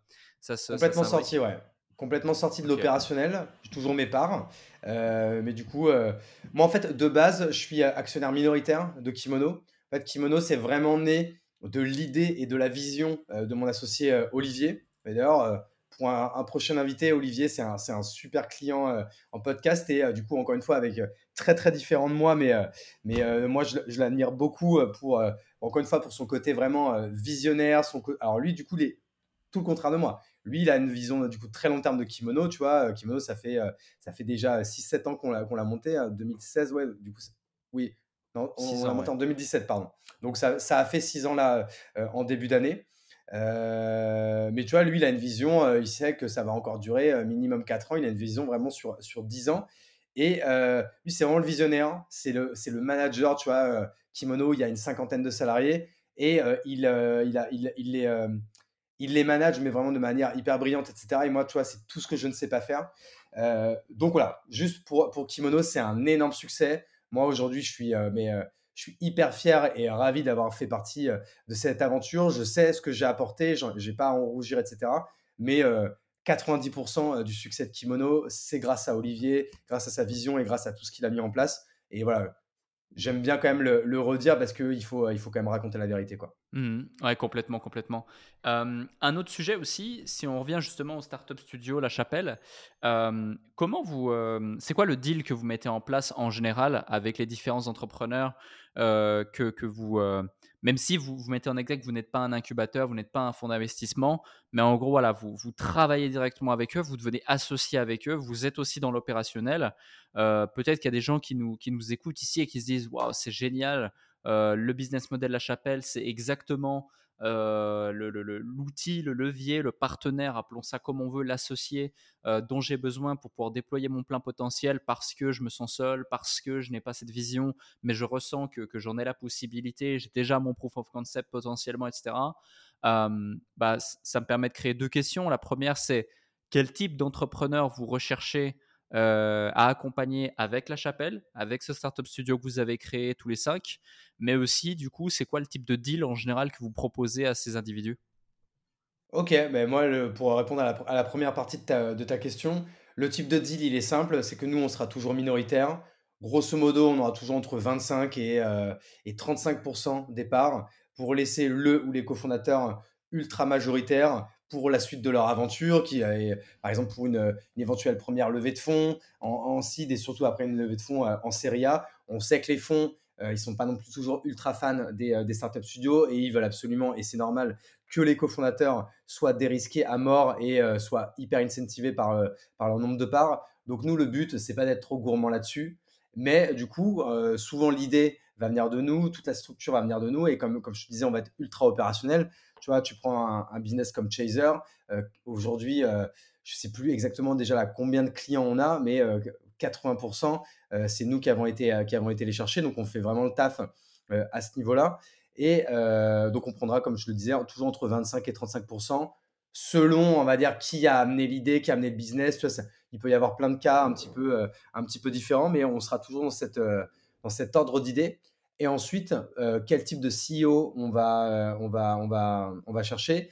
Speaker 1: Ça se complètement sorti, ouais complètement sorti de l'opérationnel. J'ai toujours mes parts. Euh, mais du coup, euh, moi, en fait, de base, je suis actionnaire minoritaire de Kimono. En fait, Kimono, c'est vraiment né de l'idée et de la vision euh, de mon associé Olivier. D'ailleurs, pour un, prochain invité, Olivier, c'est un, un, super client en podcast et du coup, encore une fois, avec très très différent de moi, mais, mais moi, je, je l'admire beaucoup pour, encore une fois, pour son côté vraiment visionnaire. Son Alors lui, du coup, les, tout le contraire de moi. Lui, il a une vision du coup très long terme de Kimono, tu vois. Euh, Kimono, ça fait, euh, ça fait déjà 6-7 ans qu'on l'a, qu'on l'a monté, 2016, hein, ouais, du coup, oui, non, on, l'a monté en 2017, pardon. Donc ça, ça a fait 6 ans là euh, en début d'année. mais tu vois, lui, il a une vision, il sait que ça va encore durer minimum 4 ans, il a une vision vraiment sur, sur 10 ans. Et lui, c'est vraiment le visionnaire, c'est le, c'est le manager, tu vois. Kimono, il y a une cinquantaine de salariés et il, il, a, il, il, est, il les manage, mais vraiment de manière hyper brillante, etc. Et moi, tu vois, c'est tout ce que je ne sais pas faire. Euh, donc voilà, juste pour, pour Kimono, c'est un énorme succès. Moi, aujourd'hui, je suis, euh, mais, euh, je suis hyper fier et ravi d'avoir fait partie de cette aventure. Je sais ce que j'ai apporté, je n'ai pas à en rougir, etc. Mais 90% du succès de Kimono, c'est grâce à Olivier, grâce à sa vision et grâce à tout ce qu'il a mis en place. Et voilà, j'aime bien quand même le, redire parce qu'il faut, il faut quand même raconter la vérité. Quoi.
Speaker 2: Mmh. ouais, complètement, complètement. un autre sujet aussi, si on revient justement au Startup Studio La Chapelle, comment vous, c'est quoi le deal que vous mettez en place en général avec les différents entrepreneurs que, que vous, même si vous, vous mettez en exergue vous n'êtes pas un incubateur, vous n'êtes pas un fonds d'investissement, mais en gros, voilà, vous, vous travaillez directement avec eux, vous devenez associé avec eux, vous êtes aussi dans l'opérationnel. Euh, peut-être qu'il y a des gens qui nous, qui nous écoutent ici et qui se disent Waouh, c'est génial, euh, le business model La Chapelle, c'est exactement euh, l'outil, le, levier, le partenaire, appelons ça comme on veut, l'associé euh, dont j'ai besoin pour pouvoir déployer mon plein potentiel parce que je me sens seul, parce que je n'ai pas cette vision, mais je ressens que, j'en ai la possibilité, j'ai déjà mon proof of concept potentiellement, etc. Euh, bah, ça me permet de créer deux questions. La première, c'est quel type d'entrepreneur vous recherchez euh, à accompagner avec la chapelle, avec ce startup studio que vous avez créé tous les cinq, mais aussi du coup, c'est quoi le type de deal en général que vous proposez à ces individus?
Speaker 1: Ok, ben moi, pour répondre à la, première partie de ta, question, le type de deal, il est simple, c'est que nous, on sera toujours minoritaire. Grosso modo, on aura toujours entre 25 et, euh, et 35% des parts pour laisser le ou les cofondateurs ultra majoritaires pour la suite de leur aventure, qui est, par exemple pour une, éventuelle première levée de fonds en, en, seed et surtout après une levée de fonds euh, en série A. On sait que les fonds, euh, ils sont pas non plus toujours ultra fans des, euh, des startup studios et ils veulent absolument, et c'est normal, que les cofondateurs soient dérisqués à mort et soient hyper incentivés par, par leur nombre de parts. Donc nous, le but, c'est pas d'être trop gourmand là-dessus. Mais du coup, souvent l'idée va venir de nous, toute la structure va venir de nous. Et comme, comme je te disais, on va être ultra opérationnel. Tu vois, tu prends un, business comme Chaser. Aujourd'hui, je ne sais plus exactement déjà là, combien de clients on a, mais 80%, c'est nous qui avons, été, qui avons été les chercher. Donc, on fait vraiment le taf à ce niveau-là. Et donc, on prendra, comme je le disais, toujours entre 25 et 35% selon, on va dire, qui a amené l'idée, qui a amené le business. Il peut y avoir plein de cas un petit peu, un petit peu différents, mais on sera toujours dans, cette, dans cet ordre d'idées. Et ensuite, quel type de CEO on va, on va, on va, on va chercher?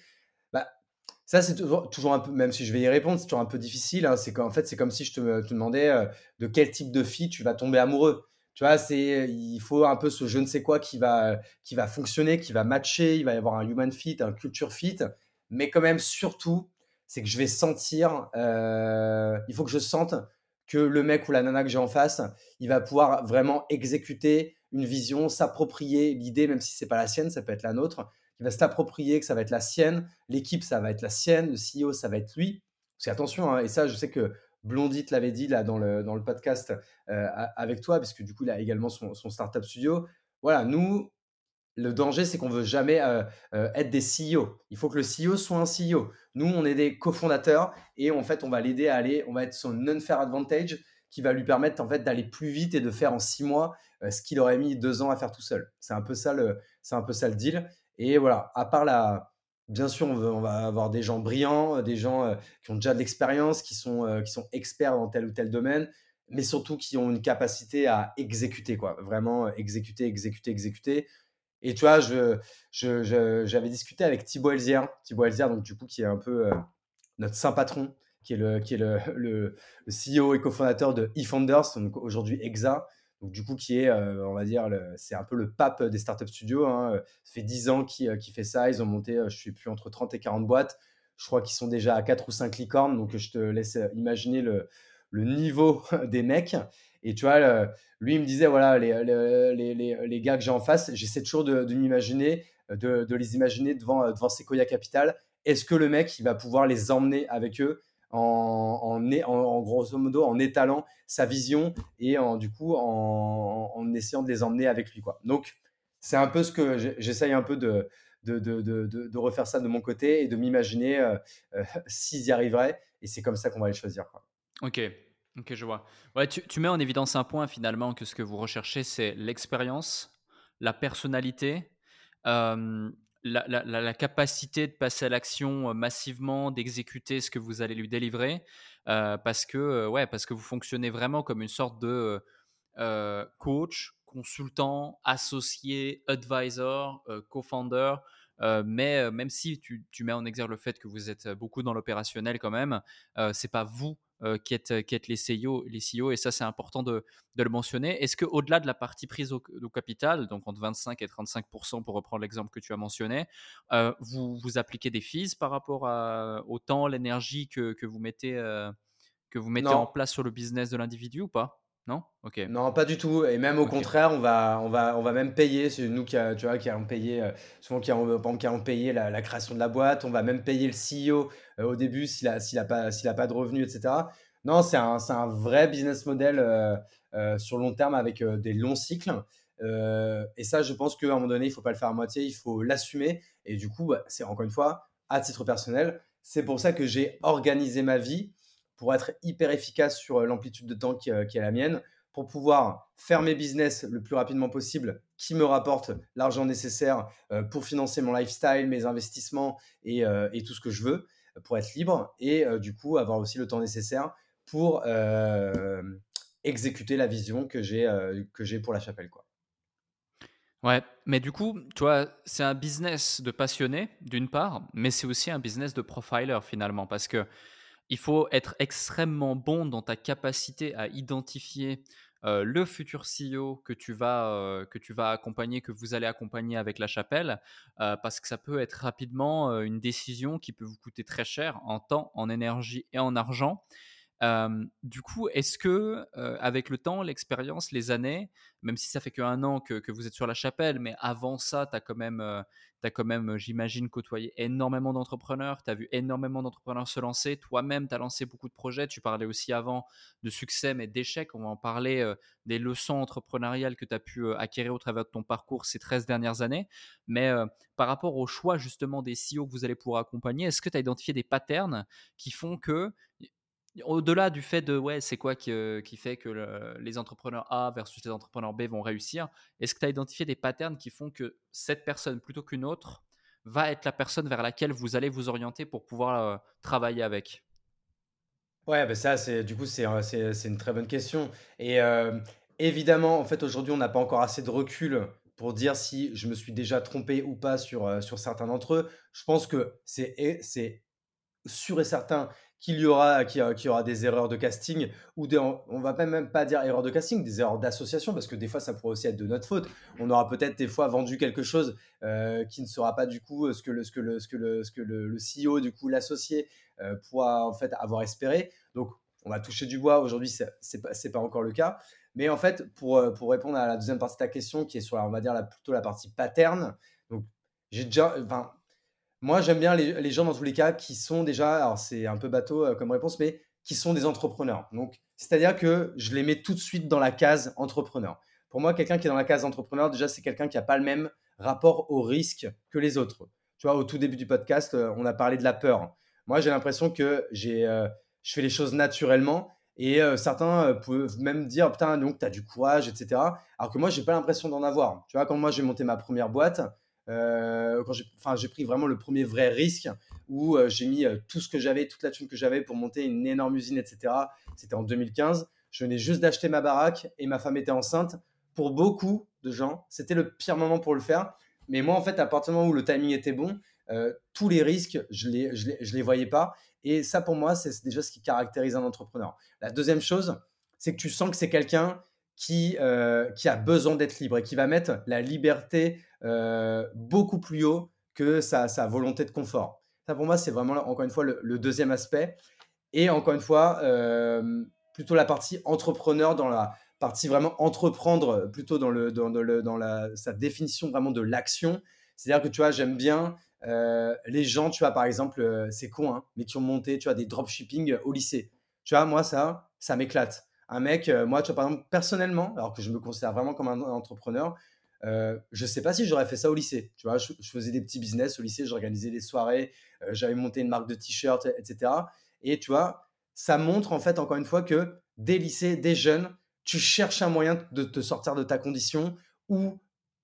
Speaker 1: Ça, c'est toujours, un peu, même si je vais y répondre, c'est toujours un peu difficile. Hein. C'est qu'en fait, c'est comme si je te, demandais euh, de quel type de fille tu vas tomber amoureux. Tu vois, c'est, il faut un peu ce je ne sais quoi qui va, qui va fonctionner, qui va matcher. Il va y avoir un human fit, un culture fit. Mais quand même, surtout, c'est que je vais sentir, euh, il faut que je sente que le mec ou la nana que j'ai en face, il va pouvoir vraiment exécuter une vision, s'approprier l'idée, même si c'est pas la sienne, ça peut être la nôtre, qui va se l'approprier, que ça va être la sienne, l'équipe, ça va être la sienne, le CEO, ça va être lui. C'est attention, hein, et ça, je sais que Blondie te l'avait dit là dans le, dans le podcast euh, avec toi, parce que du coup, il a également son, son startup studio. Voilà, nous, le danger, c'est qu'on veut jamais euh, euh, être des CEO. Il faut que le CEO soit un CEO. Nous, on est des cofondateurs et en fait, on va l'aider à aller, on va être son non-fair advantage qui va lui permettre en fait d'aller plus vite et de faire en six mois ce qu'il aurait mis deux ans à faire tout seul. C'est un peu ça le, c'est un peu ça le deal. Et voilà, à part la. Bien sûr, on, va avoir des gens brillants, des gens euh, qui ont déjà de l'expérience, qui, sont euh, qui sont experts dans tel ou tel domaine, mais surtout qui ont une capacité à exécuter, quoi. Vraiment exécuter, exécuter, exécuter. Et tu vois, je, j'avais discuté avec Thibaut Elzière, Thibaut Elzière, donc du coup, qui est un peu euh, notre saint patron, qui est le, [laughs] CEO et cofondateur de eFounders, aujourd'hui EXA, donc du coup qui est, euh, on va dire, c'est un peu le pape des startup studios. Hein. Ça fait 10 ans qu'il euh, fait ça. Ils ont monté, euh, je sais plus, entre 30 et 40 boîtes. Je crois qu'ils sont déjà à 4 ou 5 licornes. Donc je te laisse imaginer le, niveau [laughs] des mecs. Et tu vois, lui, il me disait, voilà, les, les, les, les gars que j'ai en face, j'essaie toujours de, de m'imaginer, de, de, les imaginer devant, devant Sequoia Capital. Est-ce que le mec, il va pouvoir les emmener avec eux en, grosso modo en étalant sa vision et en, du coup en, essayant de les emmener avec lui. Quoi. Donc, c'est un peu ce que j'essaye un peu de, de, de, de, refaire ça de mon côté et de m'imaginer euh, euh, [laughs] s'ils y arriveraient. Et c'est comme ça qu'on va les choisir.
Speaker 2: Ok, ok, je vois. Ouais, tu, tu, mets en évidence un point finalement que ce que vous recherchez, c'est l'expérience, la personnalité. Euh, la, capacité de passer à l'action euh, massivement, d'exécuter ce que vous allez lui délivrer, euh, parce, que, euh, ouais, parce que vous fonctionnez vraiment comme une sorte de coach, consultant, associé, advisor, co-founder. mais même si tu, tu, mets en exergue le fait que vous êtes beaucoup dans l'opérationnel quand même, c'est pas vous euh, qui, êtes, qui les CEO, les CEO et ça c'est important de, de, le mentionner. Est-ce qu'au-delà de la partie prise au, capital, donc entre 25 et 35 pour reprendre l'exemple que tu as mentionné, euh, vous, vous appliquez des fees par rapport à, au temps, l'énergie que, que, vous mettez, euh, que vous mettez en place sur le business de l'individu ou pas? Non? Ok.
Speaker 1: Non, pas du tout. Et même au contraire, on va, on, va, on va même payer. C'est nous qui, tu vois, qui allons payer, euh, souvent qui allons, qui payer la, la, création de la boîte. On va même payer le CEO euh, au début s'il n'a s'il a pas, s'il a pas de revenus, etc. Non, c'est un, c'est un vrai business model euh, sur long terme avec des longs cycles. et ça, je pense qu'à un moment donné, il ne faut pas le faire à moitié, il faut l'assumer. Et du coup, bah, c'est encore une fois, à titre personnel, c'est pour ça que j'ai organisé ma vie pour être hyper efficace sur euh, l'amplitude de temps qui, euh, qui, est la mienne, pour pouvoir faire mes business le plus rapidement possible, qui me rapportent l'argent nécessaire euh, pour financer mon lifestyle, mes investissements et, et, tout ce que je veux, pour être libre et du coup avoir aussi le temps nécessaire pour exécuter la vision que j'ai que j'ai pour la chapelle. Quoi.
Speaker 2: Ouais, mais du coup, tu vois, c'est un business de passionné, d'une part, mais c'est aussi un business de profiler finalement, parce que il faut être extrêmement bon dans ta capacité à identifier le futur CEO que tu vas que tu vas accompagner, que vous allez accompagner avec la chapelle, parce que ça peut être rapidement une décision qui peut vous coûter très cher en temps, en énergie et en argent. Du coup, est-ce que, avec le temps, l'expérience, les années, même si ça fait qu'un an que, vous êtes sur la chapelle, mais avant ça, tu as quand même, as quand même j'imagine, côtoyé énormément d'entrepreneurs, tu as vu énormément d'entrepreneurs se lancer, toi-même, tu as lancé beaucoup de projets, tu parlais aussi avant de succès, mais d'échecs, on va en parler, des leçons entrepreneuriales que tu as pu acquérir au travers de ton parcours ces 13 dernières années, mais par rapport au choix justement des CEO que vous allez pouvoir accompagner, est-ce que tu as identifié des patterns qui font que au-delà du fait de ouais, c'est quoi qui, euh, fait que les entrepreneurs A versus les entrepreneurs B vont réussir, est-ce que tu as identifié des patterns qui font que cette personne plutôt qu'une autre va être la personne vers laquelle vous allez vous orienter pour pouvoir euh, travailler avec?
Speaker 1: Ouais, bah ça, c'est du coup, c'est, c'est, une très bonne question. Et euh, évidemment, en fait, aujourd'hui, on n'a pas encore assez de recul pour dire si je me suis déjà trompé ou pas sur, sur certains d'entre eux. Je pense que c'est sûr et certain qu'il y aura, qu'il aura des erreurs de casting ou des, on va même pas dire erreurs de casting, des erreurs d'association parce que des fois ça pourrait aussi être de notre faute. On aura peut-être des fois vendu quelque chose euh, qui ne sera pas du coup ce que le, ce que le, ce que le, ce que le, CEO du coup l'associé euh, pourra en fait avoir espéré. Donc on va toucher du bois. Aujourd'hui c'est pas c'est pas encore le cas. Mais en fait pour euh, pour répondre à la deuxième partie de ta question qui est sur on va dire la, plutôt la partie pattern. Donc j'ai déjà moi, j'aime bien les, gens dans tous les cas qui sont déjà, alors c'est un peu bateau euh, comme réponse, mais qui sont des entrepreneurs. Donc, c'est-à-dire que je les mets tout de suite dans la case entrepreneur. Pour moi, quelqu'un qui est dans la case entrepreneur, déjà, c'est quelqu'un qui n'a pas le même rapport au risque que les autres. Tu vois, au tout début du podcast, euh, on a parlé de la peur. Moi, j'ai l'impression que j'ai, euh, je fais les choses naturellement et certains peuvent même dire, putain, donc tu as du courage, etc. Alors que moi, j'ai pas l'impression d'en avoir. Tu vois, quand moi, j'ai monté ma première boîte, euh, quand j'ai pris vraiment le premier vrai risque où euh, j'ai mis euh, tout ce que j'avais, toute la thune que j'avais pour monter une énorme usine, etc. C'était en 2015. Je venais juste d'acheter ma baraque et ma femme était enceinte. Pour beaucoup de gens, c'était le pire moment pour le faire. Mais moi, en fait, à partir du moment où le timing était bon, tous les risques, je les, je les voyais pas. Et ça, pour moi, c'est déjà ce qui caractérise un entrepreneur. La deuxième chose, c'est que tu sens que c'est quelqu'un qui, qui a besoin d'être libre et qui va mettre la liberté euh, beaucoup plus haut que sa, volonté de confort. Ça, pour moi, c'est vraiment, encore une fois, le, deuxième aspect. Et encore une fois, euh, plutôt la partie entrepreneur dans la partie vraiment entreprendre, plutôt dans, le, dans, le, dans la, sa définition vraiment de l'action. C'est-à-dire que, tu vois, j'aime bien euh, les gens, tu vois, par exemple, c'est con, hein, mais qui ont monté, tu vois, des dropshipping au lycée. Tu vois, moi, ça, ça m'éclate. Un mec, moi, tu vois, par exemple, personnellement, alors que je me considère vraiment comme un entrepreneur, euh, je ne sais pas si j'aurais fait ça au lycée. Tu vois, je, faisais des petits business au lycée, j'organisais des soirées, euh, j'avais monté une marque de t-shirts, etc. Et tu vois, ça montre en fait encore une fois que des lycées, des jeunes, tu cherches un moyen de te sortir de ta condition ou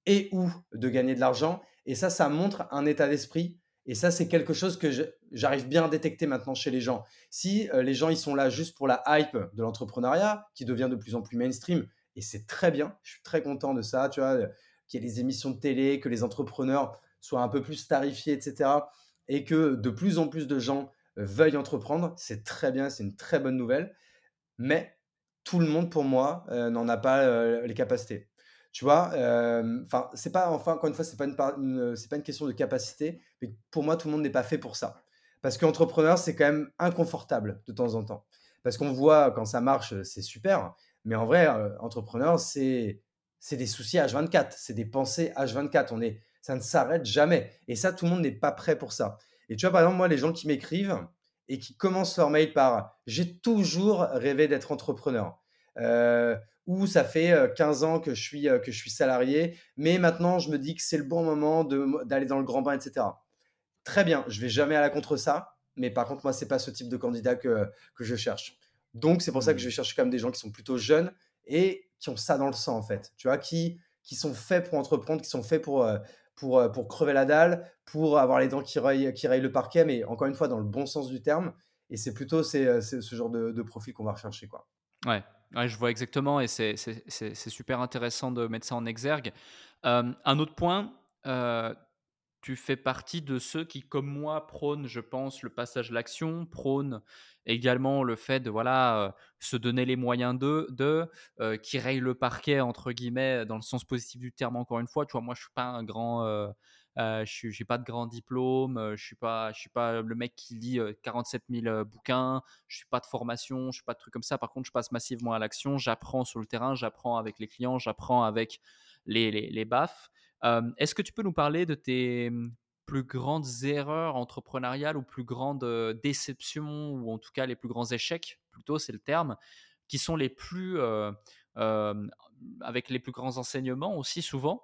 Speaker 1: et ou de gagner de l'argent. Et ça, ça montre un état d'esprit. Et ça, c'est quelque chose que j'arrive bien à détecter maintenant chez les gens. Si euh, les gens, ils sont là juste pour la hype de l'entrepreneuriat, qui devient de plus en plus mainstream, et c'est très bien. Je suis très content de ça, tu vois, qu'il y ait des émissions de télé, que les entrepreneurs soient un peu plus tarifiés, etc. Et que de plus en plus de gens euh, veuillent entreprendre. C'est très bien, c'est une très bonne nouvelle. Mais tout le monde, pour moi, euh, n'en a pas euh, les capacités. Tu vois, enfin, c'est pas, enfin, encore une fois, c'est pas une, c'est pas une question de capacité, mais pour moi, tout le monde n'est pas fait pour ça. Parce qu'entrepreneur, c'est quand même inconfortable de temps en temps. Parce qu'on voit quand ça marche, c'est super, mais en vrai, euh, entrepreneur, c'est des soucis H24, c'est des pensées H24. On est, ça ne s'arrête jamais. Et ça, tout le monde n'est pas prêt pour ça. Et tu vois, par exemple, moi, les gens qui m'écrivent et qui commencent leur mail par J'ai toujours rêvé d'être entrepreneur. Euh, ou ça fait 15 euh, ans que je suis, que je suis salarié, mais maintenant je me dis que c'est le bon moment d'aller dans le grand bain, etc. Très bien, je vais jamais la contre ça, mais par contre, moi, c'est pas ce type de candidat que, que je cherche. Donc, c'est pour ça que je mmh. vais chercher quand même des gens qui sont plutôt jeunes et qui ont ça dans le sang, en fait. Tu vois, qui, qui sont faits pour entreprendre, qui sont faits pour, euh, pour, euh, pour crever la dalle, pour avoir les dents qui rayent, qui rayent le parquet, mais encore une fois, dans le bon sens du terme. Et c'est plutôt euh, ce genre de, profil qu'on va rechercher. Quoi.
Speaker 2: Ouais. Je vois exactement et c'est super intéressant de mettre ça en exergue. un autre point, tu fais partie de ceux qui, comme moi, prônent, je pense, le passage à l'action, prônent également le fait de voilà euh, se donner les moyens de, de euh, qui raye le parquet entre guillemets dans le sens positif du terme encore une fois. Tu moi je suis pas un grand euh, je n'ai pas de grand diplôme, je suis pas, suis pas le mec qui lit 47 000 bouquins, je suis pas de formation, je suis pas de trucs comme ça. Par contre, je passe massivement à l'action, j'apprends sur le terrain, j'apprends avec les clients, j'apprends avec les, les, baffes. Est-ce que tu peux nous parler de tes hum, plus grandes erreurs entrepreneuriales ou plus grandes déceptions ou en tout cas les plus grands échecs, plutôt c'est le terme, qui sont les plus avec les plus grands enseignements aussi souvent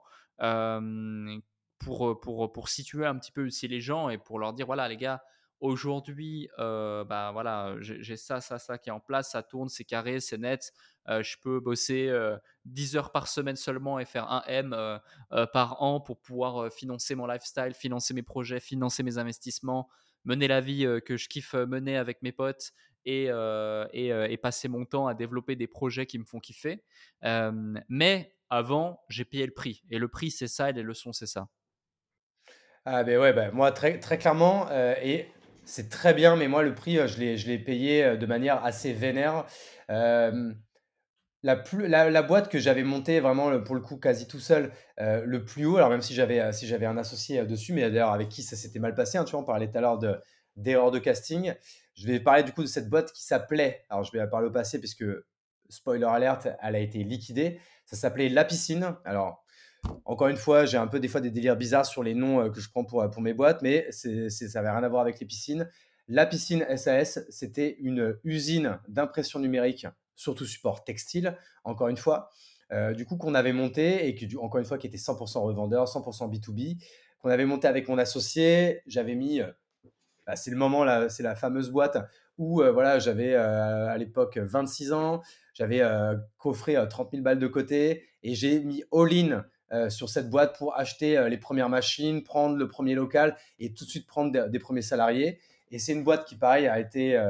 Speaker 2: pour, pour, pour situer un petit peu aussi les gens et pour leur dire voilà les gars aujourd'hui bah voilà j'ai ça ça ça qui est en place ça tourne c'est carré c'est net je peux bosser 10 heures par semaine seulement et faire un M par an pour pouvoir financer mon lifestyle financer mes projets financer mes investissements mener la vie que je kiffe mener avec mes potes et, et, passer mon temps à développer des projets qui me font kiffer. mais avant, j'ai payé le prix. Et le prix, c'est ça, et les leçons, c'est ça.
Speaker 1: Ah ben ouais, bah, moi très, très clairement, et c'est très bien, mais moi le prix, je l'ai, je l'ai payé de manière assez vénère. la, plus, la, boîte que j'avais montée vraiment pour le coup quasi tout seul, le plus haut, alors même si j'avais, si j'avais un associé dessus, mais d'ailleurs avec qui ça s'était mal passé, hein, tu vois, on parlait tout à l'heure de, d'erreurs de casting. Je vais parler du coup de cette boîte qui s'appelait, alors je vais parler au passé puisque spoiler alert, elle a été liquidée. Ça s'appelait La Piscine. Alors, encore une fois, j'ai un peu des fois des délires bizarres sur les noms euh, que je prends pour, pour mes boîtes, mais c'est, ça n'avait rien à voir avec les piscines. La Piscine SAS, c'était une usine d'impression numérique, surtout support textile, encore une fois, euh, du coup qu'on avait monté et qui, encore une fois, qui était 100% revendeur, 100% B2B, qu'on avait monté avec mon associé. J'avais mis euh, bah, c'est le moment là, c'est la fameuse boîte où euh, voilà, j'avais euh, à l'époque 26 ans, j'avais euh, coffré 30 000 balles de côté et j'ai mis all-in sur cette boîte pour acheter les premières machines, prendre le premier local et tout de suite prendre des, premiers salariés. Et c'est une boîte qui, pareil, a été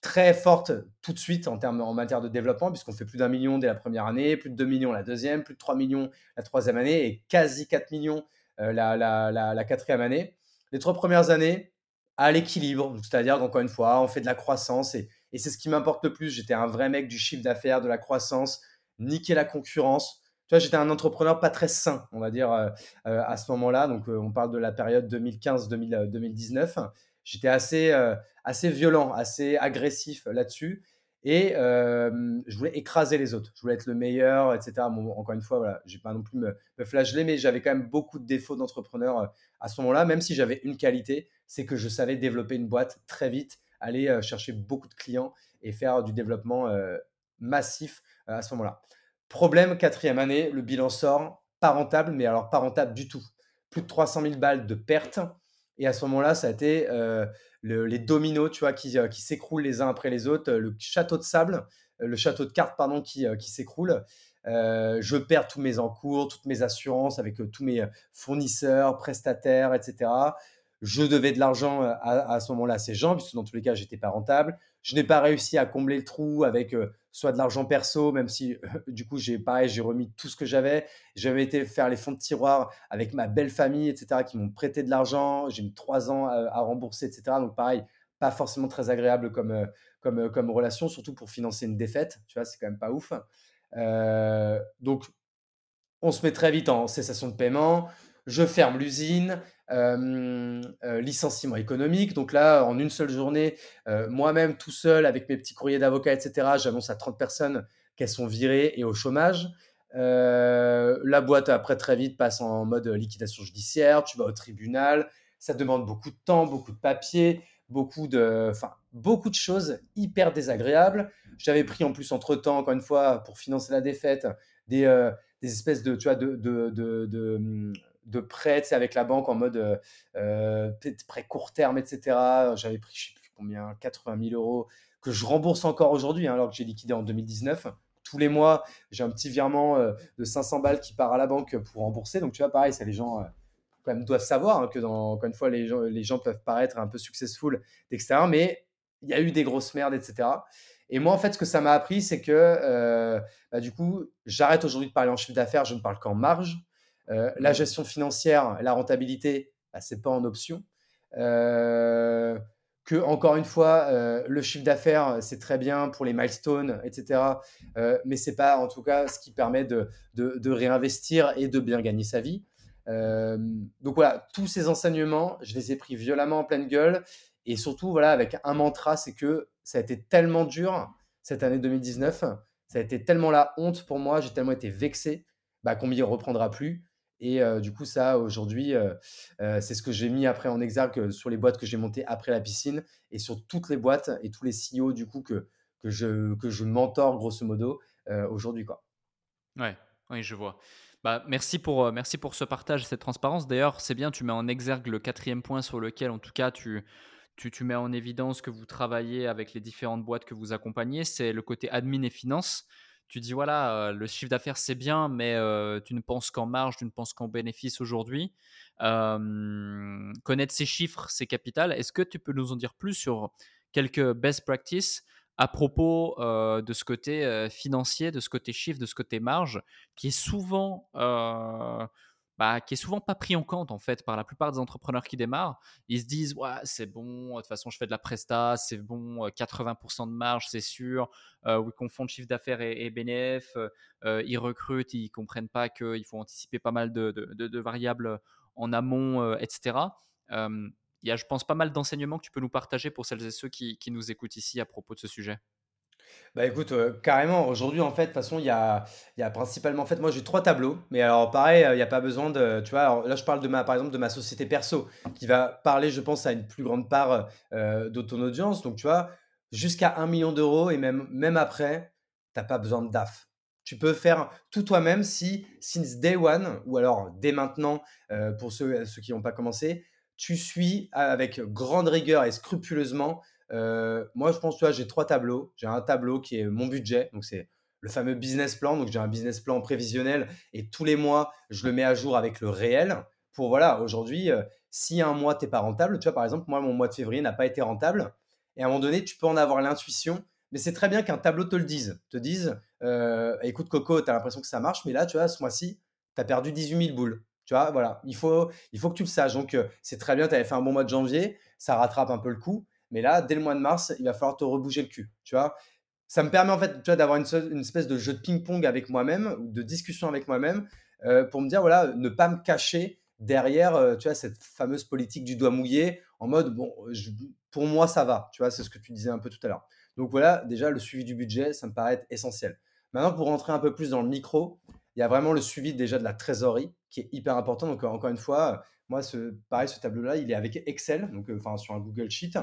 Speaker 1: très forte tout de suite en, termes, en matière de développement, puisqu'on fait plus d'un million dès la première année, plus de 2 millions la deuxième, plus de 3 millions la troisième année et quasi 4 millions la, la, la, quatrième année. Les trois premières années, à l'équilibre. C'est-à-dire qu'encore une fois, on fait de la croissance et, c'est ce qui m'importe le plus. J'étais un vrai mec du chiffre d'affaires, de la croissance, niquer la concurrence. Tu vois, j'étais un entrepreneur pas très sain, on va dire, euh, euh, à ce moment-là. Donc, euh, on parle de la période 2015-2019. J'étais assez, assez violent, assez agressif là-dessus. Et je voulais écraser les autres. Je voulais être le meilleur, etc. encore une fois, voilà, j'ai pas non plus me, me mais j'avais quand même beaucoup de défauts d'entrepreneur à ce moment-là, même si j'avais une qualité, c'est que je savais développer une boîte très vite, aller chercher beaucoup de clients et faire du développement massif à ce moment-là. Problème, quatrième année, le bilan sort, pas rentable, mais alors pas rentable du tout. Plus de 300 000 balles de pertes. Et à ce moment-là, ça a été les dominos, tu vois, qui, qui s'écroulent les uns après les autres, le château de sable, le château de cartes, pardon, qui, s'écroule. je perds tous mes encours, toutes mes assurances avec tous mes fournisseurs, prestataires, etc. Je devais de l'argent à, ce moment-là à ces gens, puisque dans tous les cas, j'étais pas rentable. Je n'ai pas réussi à combler le trou avec soit de l'argent perso, même si du coup, j'ai pareil, j'ai remis tout ce que j'avais. J'avais été faire les fonds de tiroir avec ma belle famille, etc., qui m'ont prêté de l'argent. J'ai mis trois ans à, rembourser, etc. Donc pareil, pas forcément très agréable comme, comme, comme relation, surtout pour financer une défaite. Tu vois, c'est quand même pas ouf. donc, on se met très vite en cessation de paiement. Je ferme l'usine. Euh, licenciement économique. Donc là, en une seule journée, moi-même tout seul avec mes petits courriers d'avocat, etc., j'annonce à 30 personnes qu'elles sont virées et au chômage. la boîte après très vite passe en mode liquidation judiciaire, tu vas au tribunal, ça demande beaucoup de temps, beaucoup de papiers, beaucoup de, enfin, beaucoup de choses hyper désagréables. J'avais pris en plus entre temps, encore une fois, pour financer la défaite, des, espèces de, tu vois, de, de, de hum, de prêts avec la banque en mode euh, euh prêt court terme, etc. J'avais pris, je sais plus combien, 80 000 euros que je rembourse encore aujourd'hui, hein, alors que j'ai liquidé en 2019. Tous les mois, j'ai un petit virement euh, de 500 balles qui part à la banque pour rembourser. Donc, tu vois, pareil, ça, les gens euh, quand même doivent savoir hein, que, encore une fois, les gens, les gens peuvent paraître un peu successful, etc. Mais il y a eu des grosses merdes, etc. Et moi, en fait, ce que ça m'a appris, c'est que bah, du coup, j'arrête aujourd'hui de parler en chiffre d'affaires, je ne parle qu'en marge. Euh, la gestion financière, la rentabilité, bah, ce n'est pas en option. Euh, que, encore une fois, euh, le chiffre d'affaires, c'est très bien pour les milestones, etc. mais ce n'est pas, en tout cas, ce qui permet de, réinvestir et de bien gagner sa vie. donc voilà, tous ces enseignements, je les ai pris violemment en pleine gueule. Et surtout, voilà, avec un mantra, c'est que ça a été tellement dur cette année 2019, ça a été tellement la honte pour moi, j'ai tellement été vexé bah, qu'on m'y reprendra plus. Et du coup, ça, aujourd'hui, c'est ce que j'ai mis après en exergue sur les boîtes que j'ai montées après la piscine et sur toutes les boîtes et tous les CEO du coup que, que, je, que je mentor grosso modo aujourd'hui. Quoi.
Speaker 2: Ouais, oui, je vois. Bah, merci, pour, merci pour ce partage, cette transparence. D'ailleurs, c'est bien, tu mets en exergue le quatrième point sur lequel, en tout cas, tu, tu, tu mets en évidence que vous travaillez avec les différentes boîtes que vous accompagnez, c'est le côté admin et finance tu dis voilà, le chiffre d'affaires c'est bien, mais tu ne penses qu'en marge, tu ne penses qu'en bénéfice aujourd'hui. connaître ces chiffres, c'est capital. Est-ce que tu peux nous en dire plus sur quelques best practices à propos de ce côté financier, de ce côté chiffre, de ce côté marge, qui est souvent bah, qui est souvent pas pris en compte en fait par la plupart des entrepreneurs qui démarrent. Ils se disent ouais c'est bon, de toute façon je fais de la presta, c'est bon, 80% de marge c'est sûr. Euh, ils confondent chiffre d'affaires et, et bénéf. Euh, ils recrutent, ils comprennent pas qu'il faut anticiper pas mal de, variables en amont, euh, etc. Il y a je pense pas mal d'enseignements que tu peux nous partager pour celles et ceux qui nous écoutent ici à propos de ce sujet.
Speaker 1: Bah écoute, euh, carrément, aujourd'hui, en fait, de toute façon, il y a, y a principalement, en fait, moi j'ai trois tableaux, mais alors pareil, euh, il n'y a pas besoin de, tu vois, là je parle de ma, par exemple, de ma société perso, qui va parler, je pense, à une plus grande part euh, de ton audience, donc tu vois, jusqu'à un million d'euros, et même, même après, tu n'as pas besoin de DAF. Tu peux faire tout toi-même si, since day one, ou alors dès maintenant, pour ceux, ceux qui n'ont pas commencé, tu suis avec grande rigueur et scrupuleusement euh, moi, je pense, tu vois, j'ai trois tableaux. J'ai un tableau qui est mon budget, donc c'est le fameux business plan. Donc, j'ai un business plan prévisionnel et tous les mois, je le mets à jour avec le réel pour, voilà, aujourd'hui, euh, si un mois, tu n'es pas rentable, tu vois, par exemple, moi, mon mois de février n'a pas été rentable. Et à un moment donné, tu peux en avoir l'intuition, mais c'est très bien qu'un tableau te le dise. Te dise, euh, écoute, Coco, tu as l'impression que ça marche, mais là, tu vois, ce mois-ci, tu as perdu 18 000 boules. Tu vois, voilà, il faut, il faut que tu le saches. Donc, c'est très bien, tu avais fait un bon mois de janvier, ça rattrape un peu le coup. Mais là, dès le mois de mars, il va falloir te rebouger le cul. Tu vois ça me permet en fait tu vois, d'avoir une, espèce de jeu de ping-pong avec moi-même, de discussion avec moi-même, euh, pour me dire, voilà, ne pas me cacher derrière euh, tu vois, cette fameuse politique du doigt mouillé, en mode, bon, pour moi, ça va. Tu vois, c'est ce que tu disais un peu tout à l'heure. Donc voilà, déjà, le suivi du budget, ça me paraît être essentiel. Maintenant, pour rentrer un peu plus dans le micro, il y a vraiment le suivi déjà de la trésorerie qui est hyper important. Donc, encore une fois, moi, ce, pareil, ce tableau-là, il est avec Excel, donc euh, sur un Google Sheet.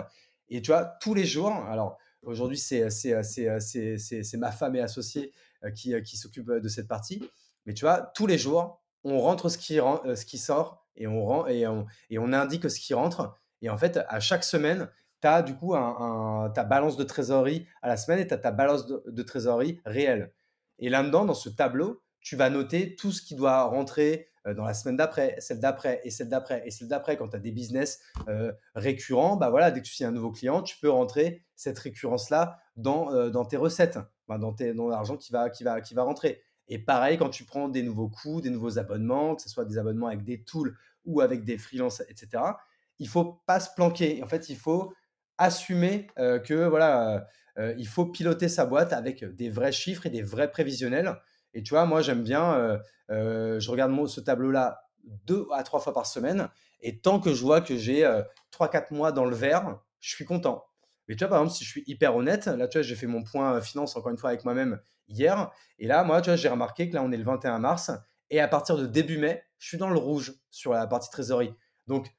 Speaker 1: Et tu vois, tous les jours, alors aujourd'hui, c'est, c'est, c'est, ma femme et associée euh, qui, euh, qui s'occupe euh, de cette partie. Mais tu vois, tous les jours, on rentre ce qui, ce qui sort et on, rend, et, on, et on indique ce qui rentre. Et en fait, à chaque semaine, tu as du coup un, ta balance de trésorerie à la semaine et tu as ta balance de, trésorerie réelle. Et là-dedans, dans ce tableau, tu vas noter tout ce qui doit rentrer euh, dans la semaine d'après, celle d'après et celle d'après et celle d'après. Quand tu as des business euh, récurrents, bah voilà, dès que tu signes un nouveau client, tu peux rentrer cette récurrence-là dans, euh, dans tes recettes, dans, tes, dans l'argent qui va, qui, va, qui va rentrer. Et pareil, quand tu prends des nouveaux coûts, des nouveaux abonnements, que ce soit des abonnements avec des tools ou avec des freelances, etc., il faut pas se planquer. En fait, il faut assumer que voilà, il faut piloter sa boîte avec des vrais chiffres et des vrais prévisionnels et tu vois, moi, j'aime bien, euh, euh, je regarde ce tableau-là deux à trois fois par semaine. Et tant que je vois que j'ai euh, trois, quatre mois dans le vert, je suis content. Mais tu vois, par exemple, si je suis hyper honnête, là, tu vois, j'ai fait mon point finance encore une fois avec moi-même hier. Et là, moi, tu vois, j'ai remarqué que là, on est le 21 mars. Et à partir de début mai, je suis dans le rouge sur la partie trésorerie. Donc,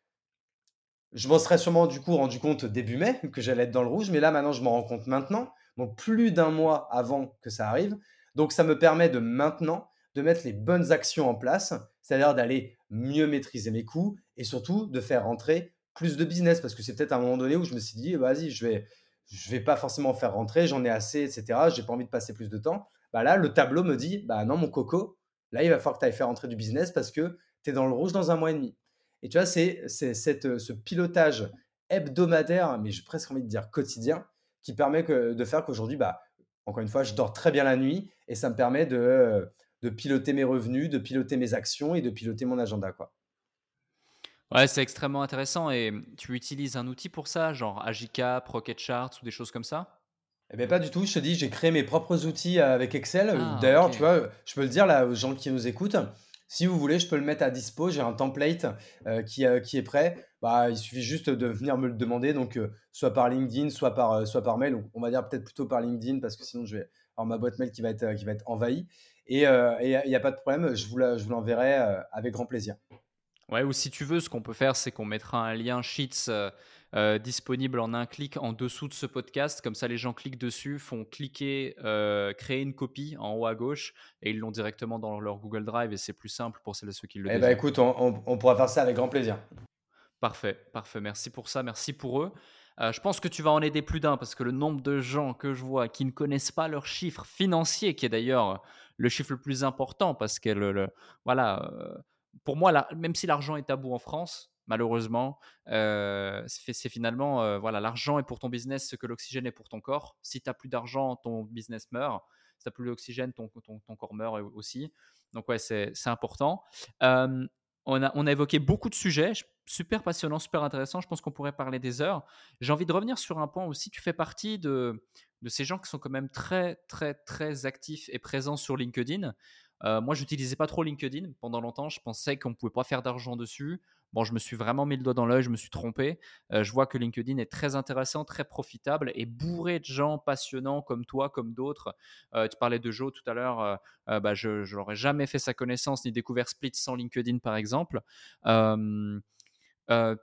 Speaker 1: je m'en serais sûrement du coup rendu compte début mai que j'allais être dans le rouge. Mais là, maintenant, je m'en rends compte maintenant. Donc, plus d'un mois avant que ça arrive. Donc, ça me permet de maintenant de mettre les bonnes actions en place, c'est-à-dire d'aller mieux maîtriser mes coûts et surtout de faire rentrer plus de business parce que c'est peut-être un moment donné où je me suis dit, vas-y, je vais, je vais pas forcément faire rentrer, j'en ai assez, etc. J'ai pas envie de passer plus de temps. Bah là, le tableau me dit, bah non, mon coco, là, il va falloir que tu ailles faire rentrer du business parce que tu es dans le rouge dans un mois et demi. Et tu vois, c'est ce pilotage hebdomadaire, mais j'ai presque envie de dire quotidien, qui permet que, de faire qu'aujourd'hui, bah, encore une fois, je dors très bien la nuit et ça me permet de, de piloter mes revenus, de piloter mes actions et de piloter mon agenda. Quoi.
Speaker 2: Ouais, c'est extrêmement intéressant. Et tu utilises un outil pour ça, genre Agicap, Rocket Charts ou des choses comme ça?
Speaker 1: Eh bien, pas du tout. Je te dis, j'ai créé mes propres outils avec Excel. Ah, D'ailleurs, tu vois, je peux le dire là aux gens qui nous écoutent. Si vous voulez, je peux le mettre à dispo. J'ai un template euh, qui, euh, qui est prêt. Bah, il suffit juste de venir me le demander, donc euh, soit par LinkedIn, soit par, soit par mail. On va dire peut-être plutôt par LinkedIn parce que sinon je vais avoir ma boîte mail qui va être, envahie. Et il n'y a, pas de problème, je vous l'enverrai avec grand plaisir.
Speaker 2: Ouais, ou si tu veux, ce qu'on peut faire, c'est qu'on mettra un lien Sheets euh, euh, disponible en un clic en dessous de ce podcast. Comme ça, les gens cliquent dessus, font cliquer, euh, créer une copie en haut à gauche et ils l'ont directement dans leur Google Drive et c'est plus simple pour celles et ceux qui le
Speaker 1: Eh
Speaker 2: désirent.
Speaker 1: écoute, on, on- on pourra faire ça avec grand plaisir.
Speaker 2: Parfait, parfait. Merci pour ça, merci pour eux. Euh, je pense que tu vas en aider plus d'un parce que le nombre de gens que je vois qui ne connaissent pas leurs chiffres financiers, qui est d'ailleurs le chiffre le plus important, parce que le, le- voilà, euh, pour moi, même si l'argent est tabou en France, malheureusement, c'est finalement voilà, l'argent est pour ton business ce que l'oxygène est pour ton corps. Si tu n'as plus d'argent, ton business meurt. Si tu n'as plus d'oxygène, ton, ton, ton corps meurt aussi. Donc ouais, c'est important. On a, on a évoqué beaucoup de sujets, super passionnant, super intéressant. Je pense qu'on pourrait parler des heures. J'ai envie de revenir sur un point aussi. Tu fais partie de, de ces gens qui sont quand même très, très, très actifs et présents sur LinkedIn. Euh, moi, j'utilisais pas trop LinkedIn pendant longtemps. Je pensais qu'on pouvait pas faire d'argent dessus. Bon, je me suis vraiment mis le doigt dans l'œil, je me suis trompé. Euh, je vois que LinkedIn est très intéressant, très profitable et bourré de gens passionnants comme toi, comme d'autres. Euh, tu parlais de Joe tout à l'heure. Euh, bah, je n'aurais jamais fait sa connaissance ni découvert Split sans LinkedIn, par exemple.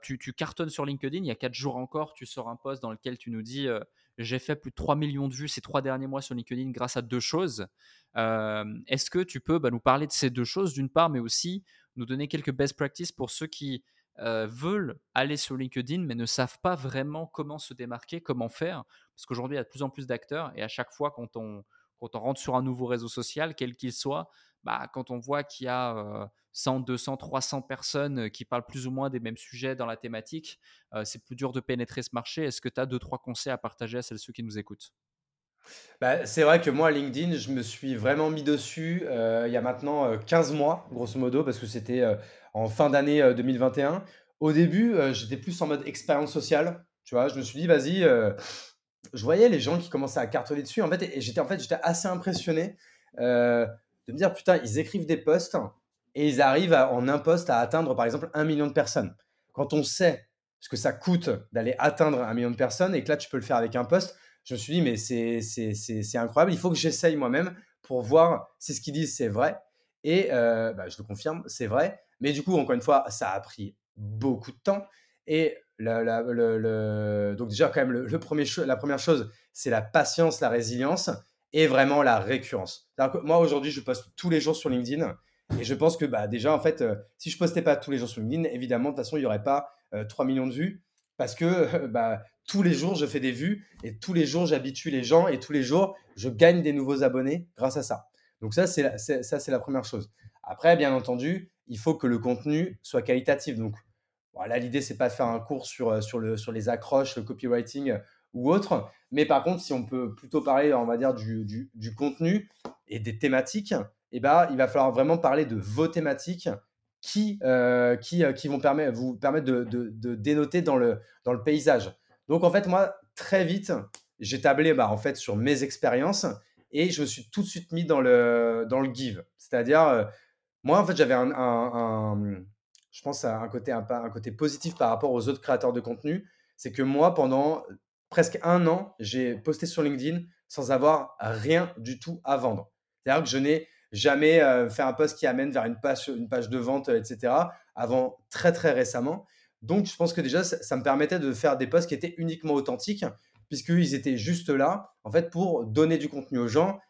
Speaker 2: Tu, tu, cartonnes sur LinkedIn, il y a quatre jours encore, tu sors un post dans lequel tu nous dis j'ai fait plus de 3 millions de vues ces trois derniers mois sur LinkedIn grâce à deux choses. Euh, Est-ce que tu peux bah, nous parler de ces deux choses d'une part, mais aussi nous donner quelques best practices pour ceux qui euh, veulent aller sur LinkedIn mais ne savent pas vraiment comment se démarquer, comment faire? Parce qu'aujourd'hui, il y a de plus en plus d'acteurs et à chaque fois quand on, quand on rentre sur un nouveau réseau social, quel qu'il soit, bah, quand on voit qu'il y a 100, 200, 300 personnes qui parlent plus ou moins des mêmes sujets dans la thématique, euh, c'est plus dur de pénétrer ce marché. Est-ce que tu as deux, trois conseils à partager à celles ceux qui nous écoutent?
Speaker 1: Bah, c'est vrai que moi, LinkedIn, je me suis vraiment mis dessus euh, il y a maintenant euh, 15 mois, grosso modo, parce que c'était euh, en fin d'année euh, 2021. Au début, euh, j'étais plus en mode expérience sociale. Tu vois, je me suis dit, vas-y, euh, je voyais les gens qui commençaient à cartonner dessus. En fait, et j'étais en fait, j'étais assez impressionné euh, de me dire, putain, ils écrivent des posts et ils arrivent en un post à atteindre, par exemple, un million de personnes. Quand on sait ce que ça coûte d'aller atteindre un million de personnes et que là, tu peux le faire avec un post, je me suis dit, mais c'est incroyable. Il faut que j'essaye moi-même pour voir si ce qu'ils disent, c'est vrai. Et euh, bah, je le confirme, c'est vrai. Mais du coup, encore une fois, ça a pris beaucoup de temps. Et la- la- le, le- donc déjà, quand même, le, premier la première chose, c'est la patience, la résilience et vraiment la récurrence. Moi, aujourd'hui, je poste tous les jours sur LinkedIn. Et je pense que bah, déjà, en fait, euh, si je postais pas tous les jours sur LinkedIn, évidemment, de toute façon, il n'y aurait pas euh, 3 millions de vues. Parce que euh, bah, tous les jours, je fais des vues et tous les jours, j'habitue les gens et tous les jours, je gagne des nouveaux abonnés grâce à ça. Donc ça, c'est la, ça, c'est la première chose. Après, bien entendu, il faut que le contenu soit qualitatif. Donc voilà, l'idée, c'est pas de faire un cours sur, euh, sur, le, sur les accroches, le copywriting ou autre. Mais par contre, si on peut plutôt parler, on va dire, du, du, contenu et des thématiques, eh ben, il va falloir vraiment parler de vos thématiques qui, euh, qui, euh, qui vont permettre, vous permettre de, de, dénoter dans le, dans le paysage. Donc, en fait, moi, très vite, j'ai tablé bah, en fait, sur mes expériences et je me suis tout de suite mis dans le, dans le give. C'est-à-dire, euh, moi, en fait, j'avais un- je pense à un côté, un, un côté positif par rapport aux autres créateurs de contenu. C'est que moi, pendant presque un an, j'ai posté sur LinkedIn sans avoir rien du tout à vendre. C'est-à-dire que je n'ai jamais euh, fait un post qui amène vers une page, de vente, euh, etc. avant très, très récemment. Donc, je pense que déjà, ça, me permettait de faire des posts qui étaient uniquement authentiques, puisqu'ils étaient juste là, en fait, pour donner du contenu aux gens.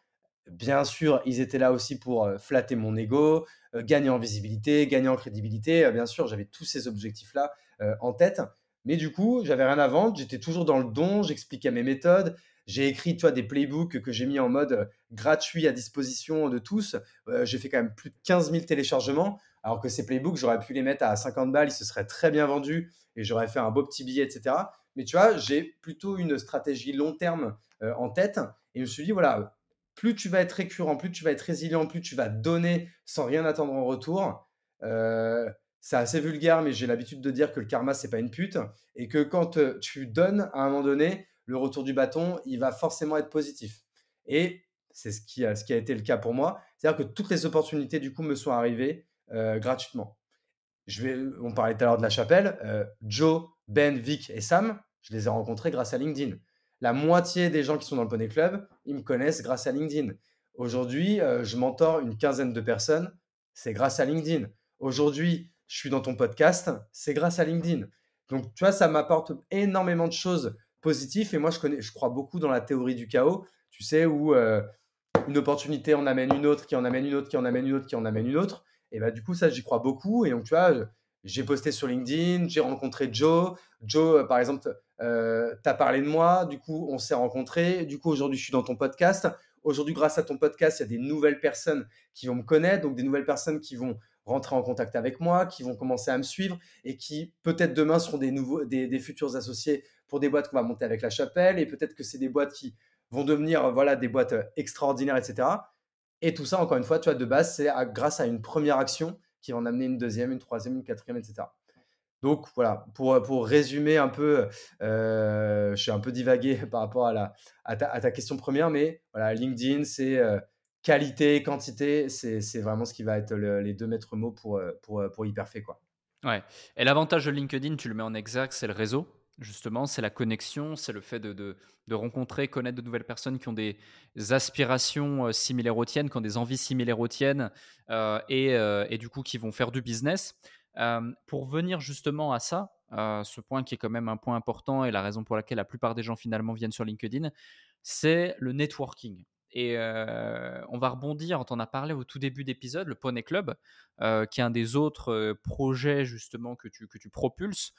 Speaker 1: Bien sûr, ils étaient là aussi pour euh, flatter mon ego, gagner en visibilité, gagner en crédibilité. Bien sûr, j'avais tous ces objectifs-là en tête. Mais du coup, j'avais rien à vendre. J'étais toujours dans le don. J'expliquais mes méthodes. J'ai écrit, tu vois, des playbooks que j'ai mis en mode euh, gratuit à disposition de tous. Euh, j'ai fait quand même plus de 15 000 téléchargements. Alors que ces playbooks, j'aurais pu les mettre à 50 balles. Ils se seraient très bien vendus et j'aurais fait un beau petit billet, etc. Mais tu vois, j'ai plutôt une stratégie long terme euh, en tête. Et je me suis dit, voilà, plus tu vas être récurrent, plus tu vas être résilient, plus tu vas donner sans rien attendre en retour. C'est assez vulgaire, mais j'ai l'habitude de dire que le karma, c'est pas une pute. Et que quand euh, tu donnes, à un moment donné, le retour du bâton, il va forcément être positif. Et c'est ce qui a, ce qui a été le cas pour moi. C'est-à-dire que toutes les opportunités, du coup, me sont arrivées gratuitement. Je vais, on parlait tout à l'heure de la chapelle. Joe, Ben, Vic et Sam, je les ai rencontrés grâce à LinkedIn. La moitié des gens qui sont dans le Poney Club, ils me connaissent grâce à LinkedIn. Aujourd'hui, je mentor une quinzaine de personnes, c'est grâce à LinkedIn. Aujourd'hui, je suis dans ton podcast, c'est grâce à LinkedIn. Donc, tu vois, ça m'apporte énormément de choses positives. Et moi, je, connais, je crois beaucoup dans la théorie du chaos, tu sais, où une opportunité en amène une autre, qui en amène une autre, qui en amène une autre, qui en amène une autre. Et bah, du coup, ça, j'y crois beaucoup. Et donc, tu vois, j'ai posté sur LinkedIn, j'ai rencontré Joe. Joe, euh, par exemple, euh, tu as parlé de moi, du coup, on s'est rencontrés. Du coup, aujourd'hui, je suis dans ton podcast. Aujourd'hui, grâce à ton podcast, il y a des nouvelles personnes qui vont me connaître, donc des nouvelles personnes qui vont rentrer en contact avec moi, qui vont commencer à me suivre et qui peut-être demain seront des, nouveaux, des, futurs associés pour des boîtes qu'on va monter avec la chapelle et peut-être que c'est des boîtes qui vont devenir voilà, des boîtes euh, extraordinaires, etc. Et tout ça, encore une fois, tu vois, de base, c'est grâce à une première action qui va en amener une deuxième, une troisième, une quatrième, etc. Donc voilà, pour, pour résumer un peu, euh, je suis un peu divagué [laughs] par rapport à, ta, question première, mais voilà, LinkedIn, c'est euh, qualité, quantité, c'est vraiment ce qui va être les deux maîtres mots pour, euh, pour, pour Hyperfait. Quoi.
Speaker 2: Ouais. Et l'avantage de LinkedIn, tu le mets en exact, c'est le réseau justement, c'est la connexion, c'est le fait de, rencontrer, connaître de nouvelles personnes qui ont des aspirations euh, similaires aux tiennes, qui ont des envies similaires aux tiennes, euh, euh, et, du coup qui vont faire du business. pour venir justement à ça, ce point qui est quand même un point important et la raison pour laquelle la plupart des gens finalement viennent sur LinkedIn, c'est le networking. Et on va rebondir, on en a parlé au tout début d'épisode, le Poney Club, qui est un des autres projets justement que tu, que tu propulses.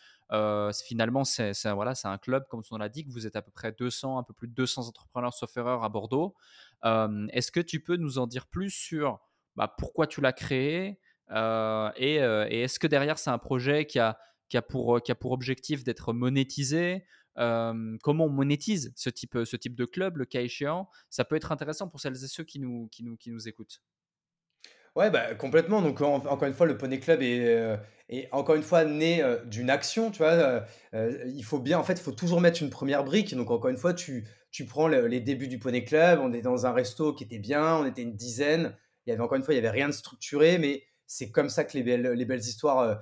Speaker 2: finalement, c'est voilà, un club, comme on l'a dit, que vous êtes à peu près 200, un peu plus de 200 entrepreneurs sauf erreur à Bordeaux. Est-ce que tu peux nous en dire plus sur bah, pourquoi tu l'as créé et, et est-ce que derrière, c'est un projet qui a, qui a, pour, qui a pour objectif d'être monétisé comment on monétise ce type, ce type de club, le cas échéant? Ça peut être intéressant pour celles et ceux qui nous, qui nous, qui nous écoutent.
Speaker 1: Ouais, bah, complètement. Donc, encore une fois, le Poney Club est, est encore une fois né d'une action. Tu vois, il faut bien, en fait, il faut toujours mettre une première brique. Donc, encore une fois, tu, tu prends les débuts du Poney Club. On est dans un resto qui était bien, on était une dizaine. Il y avait encore une fois, il y avait rien de structuré, mais c'est comme ça que les belles, les belles histoires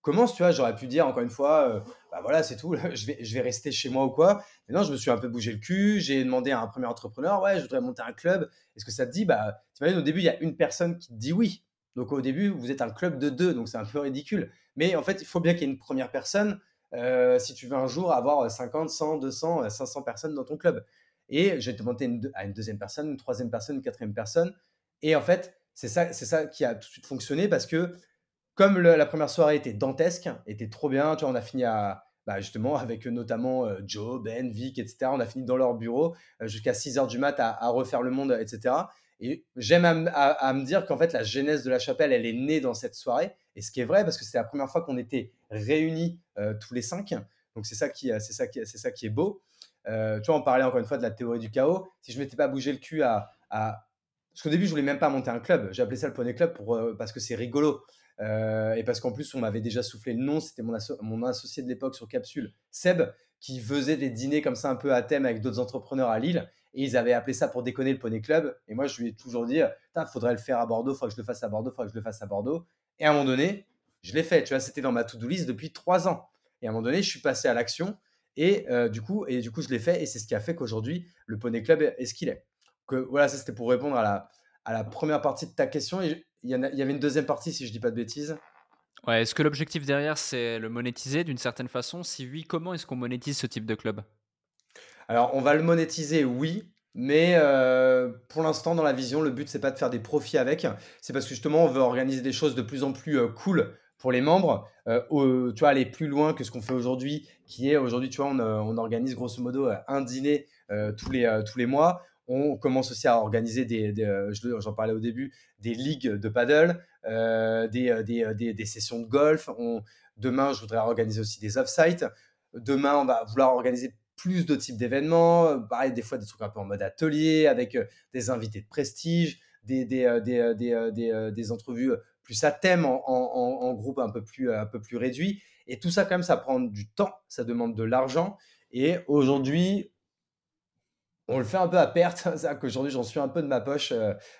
Speaker 1: commencent. Tu vois, j'aurais pu dire encore une fois, bah voilà, c'est tout, [laughs] je vais, je vais rester chez moi ou quoi. Mais non, je me suis un peu bougé le cul, j'ai demandé à un premier entrepreneur, ouais, je voudrais monter un club, est-ce que ça te dit? Bah, imagines, au début, il y a une personne qui te dit oui. Donc au début, vous êtes un club de deux, donc c'est un peu ridicule. Mais en fait, il faut bien qu'il y ait une première personne euh, si tu veux un jour avoir 50, 100, 200, 500 personnes dans ton club. Et te monter à une deuxième personne, une troisième personne, une quatrième personne. Et en fait, c'est ça, c'est ça qui a tout de suite fonctionné parce que comme la première soirée était dantesque, était trop bien, tu vois, on a fini bah, justement avec notamment euh, Joe, Ben, Vic, etc. On a fini dans leur bureau euh, jusqu'à 6 heures du mat à, refaire le monde, etc. Et j'aime à, me dire qu'en fait, la genèse de la chapelle, elle est née dans cette soirée. Et ce qui est vrai, parce que c'est la première fois qu'on était réunis euh, tous les cinq. Donc, c'est ça, qui, ça ça qui est beau. tu vois, on parlait encore une fois de la théorie du chaos. Si je ne m'étais pas bougé le cul à, à... Parce qu'au début, je voulais même pas monter un club. J'ai appelé ça le Poney Club pour, parce que c'est rigolo. Euh, et parce qu'en plus, on m'avait déjà soufflé le nom, c'était mon, associé de l'époque sur Capsule, Seb, qui faisait des dîners comme ça un peu à thème avec d'autres entrepreneurs à Lille. Et ils avaient appelé ça pour déconner le Poney Club. Et moi, je lui ai toujours dit, faudrait le faire à Bordeaux, faudrait que je le fasse à Bordeaux, faudrait que je le fasse à Bordeaux. Et à un moment donné, je l'ai fait. Tu vois, c'était dans ma to-do list depuis trois ans. Et à un moment donné, je suis passé à l'action. Et, euh, du coup, et du coup, je l'ai fait. Et c'est ce qui a fait qu'aujourd'hui, le Poney Club est ce qu'il est. Que, voilà, ça c'était pour répondre à la, première partie de ta question. Il y, en il y avait une deuxième partie, si je dis pas de bêtises.
Speaker 2: Ouais, est-ce que l'objectif derrière, c'est le monétiser d'une certaine façon? Si oui, comment est-ce qu'on monétise ce type de club?
Speaker 1: Alors, on va le monétiser, oui. Mais euh, pour l'instant, dans la vision, le but, c'est pas de faire des profits avec. C'est parce que justement, on veut organiser des choses de plus en plus euh, cool pour les membres. Euh, tu vois, aller plus loin que ce qu'on fait aujourd'hui, qui est aujourd'hui, tu vois, on, on, organise grosso modo un dîner tous, les, tous les mois on commence aussi à organiser des, euh, j'en parlais au début, des ligues de paddle, euh, euh, des, sessions de golf. demain, je voudrais organiser aussi des off-sites. Demain, on va vouloir organiser plus de types d'événements, pareil, des fois des trucs un peu en mode atelier, avec des invités de prestige, des, entrevues plus à thème, en, groupe un peu, plus, un peu plus réduit. Et tout ça, quand même, ça prend du temps, ça demande de l'argent. Et aujourd'hui, on le fait un peu à perte. C'est qu'aujourd'hui, j'en suis un peu de ma poche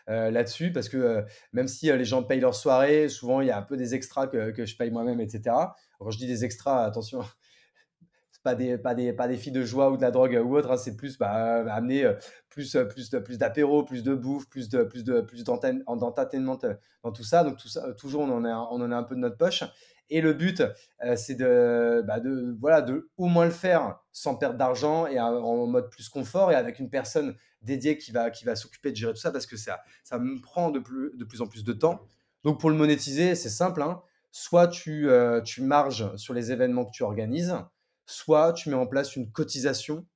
Speaker 1: là-dessus parce que même si les gens payent leur soirée, souvent il y a un peu des extras que, je paye moi-même, etc. Quand je dis des extras, attention, [laughs] pas des, pas, des, filles de joie ou de la drogue ou autre, hein, c'est plus bah, amener plus, plus, plus d'apéro, plus de bouffe, plus de plus de plus d'entertainment dans tout ça. Donc ça, toujours en, on en a un peu de notre poche. Et le but, c'est de, bah de, voilà, de au moins le faire sans perdre d'argent et en mode plus confort et avec une personne dédiée qui va, qui va s'occuper de gérer tout ça parce que ça, ça me prend de plus, de plus en plus de temps. Donc pour le monétiser, c'est simple. Hein. Soit tu, tu marges sur les événements que tu organises, soit tu mets en place une cotisation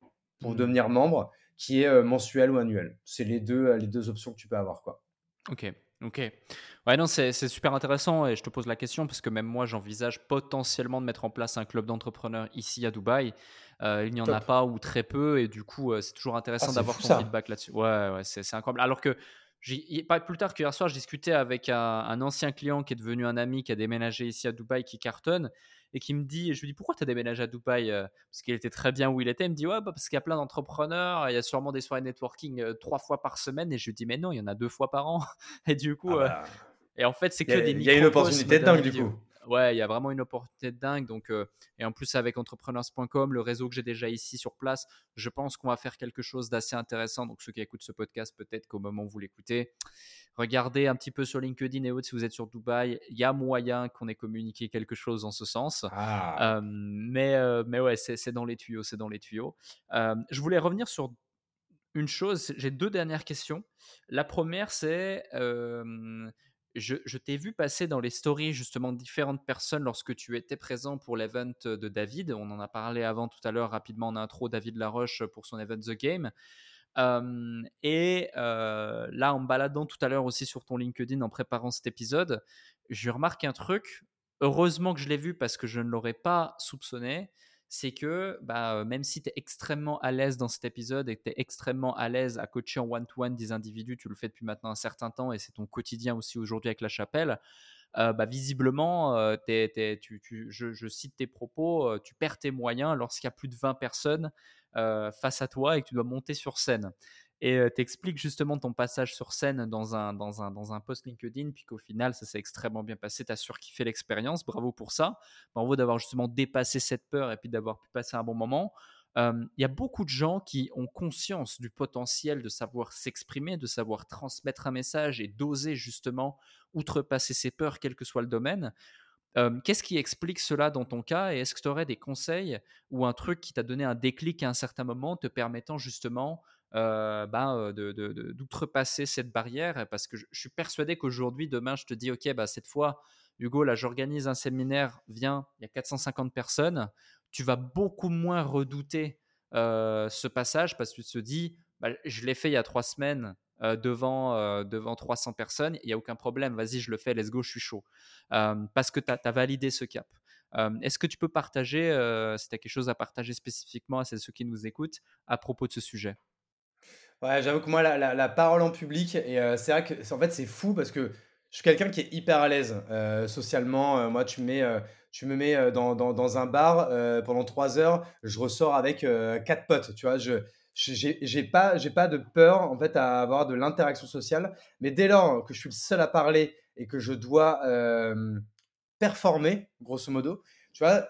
Speaker 1: pour mmh. devenir membre qui est euh, mensuelle ou annuelle. C'est les deux, euh, les deux options que tu peux avoir. Quoi.
Speaker 2: Ok, ok. Ouais, non, c'est super intéressant et je te pose la question parce que même moi, j'envisage potentiellement de mettre en place un club d'entrepreneurs ici à Dubaï. Euh, il n'y en a pas ou très peu et du coup, c'est toujours intéressant ah, d'avoir ton feedback là-dessus. Ouais, ouais, c'est incroyable. Alors que pas plus tard qu'hier soir, je discutais avec un, un, ancien client qui est devenu un ami qui a déménagé ici à Dubaï, qui cartonne et qui me dit, je lui dis pourquoi tu as déménagé à Dubaï euh, Parce qu'il était très bien où il était. Il me dit ouais, bah, parce qu'il y a plein d'entrepreneurs, il y a sûrement des soirées networking euh, trois fois par semaine. Et je lui dis mais non, il y en a deux fois par an. [laughs] et du coup, ah euh, bah. et en fait, c'est que des
Speaker 1: Il y a une opportunité dingue du coup.
Speaker 2: Ouais, il y a vraiment une opportunité dingue. Donc, et en plus, avec entrepreneurs.com, le réseau que j'ai déjà ici sur place, je pense qu'on va faire quelque chose d'assez intéressant. Donc, ceux qui écoutent ce podcast, peut-être qu'au moment où vous l'écoutez, regardez un petit peu sur LinkedIn et autres si vous êtes sur Dubaï. Il y a moyen qu'on ait communiqué quelque chose en ce sens. Ah. mais, mais ouais, c'est dans les tuyaux, c'est dans les tuyaux. je voulais revenir sur une chose. J'ai deux dernières questions. La première, c'est je, t'ai vu passer dans les stories justement différentes personnes lorsque tu étais présent pour l'event de David. On en a parlé avant tout à l'heure rapidement en intro, David Laroche pour son event The Game et là, en me baladant tout à l'heure aussi sur ton LinkedIn en préparant cet épisode, je remarque un truc. Heureusement que je l'ai vu parce que je ne l'aurais pas soupçonné. C'est que bah, même si tu es extrêmement à l'aise dans cet épisode et que tu es extrêmement à l'aise à coacher en one-to-one des individus, tu le fais depuis maintenant un certain temps et c'est ton quotidien aussi aujourd'hui avec la chapelle. Bah, visiblement, je, je, cite tes propos, tu perds tes moyens lorsqu'il y a plus de 20 personnes euh, face à toi et que tu dois monter sur scène. Et euh, t'expliques justement ton passage sur scène dans un, dans un, dans un post LinkedIn, puis qu'au final, ça s'est extrêmement bien passé. Tu as surkiffé l'expérience. Bravo pour ça. Bravo d'avoir justement dépassé cette peur et puis d'avoir pu passer un bon moment. Il y a beaucoup de gens qui ont conscience du potentiel de savoir s'exprimer, de savoir transmettre un message et d'oser justement outrepasser ses peurs, quel que soit le domaine. Qu'est-ce qui explique cela dans ton cas et est-ce que tu aurais des conseils ou un truc qui t'a donné un déclic à un certain moment te permettant justement ben, d'outrepasser cette barrière? Parce que je, suis persuadé qu'aujourd'hui, demain, je te dis, OK, bah, cette fois, Hugo, là, j'organise un séminaire, viens, il y a 450 personnes, tu vas beaucoup moins redouter ce passage parce que tu te dis, bah, je l'ai fait il y a trois semaines, euh, devant, euh, devant 300 personnes, il n'y a aucun problème, vas-y, je le fais, let's go, je suis chaud. Euh, parce que tu as, validé ce cap. Est-ce que tu peux partager, si tu as quelque chose à partager spécifiquement à ceux qui nous écoutent à propos de ce sujet?
Speaker 1: Ouais, j'avoue que moi, la, parole en public, et c'est vrai que en fait, c'est fou parce que je suis quelqu'un qui est hyper à l'aise socialement. moi, tu, mets, tu me mets dans, dans, dans un bar pendant trois heures, je ressors avec quatre potes. Tu vois, je, j'ai pas, j'ai pas de peur en fait à avoir de l'interaction sociale. Mais dès lors que je suis le seul à parler et que je dois performer, grosso modo, tu vois,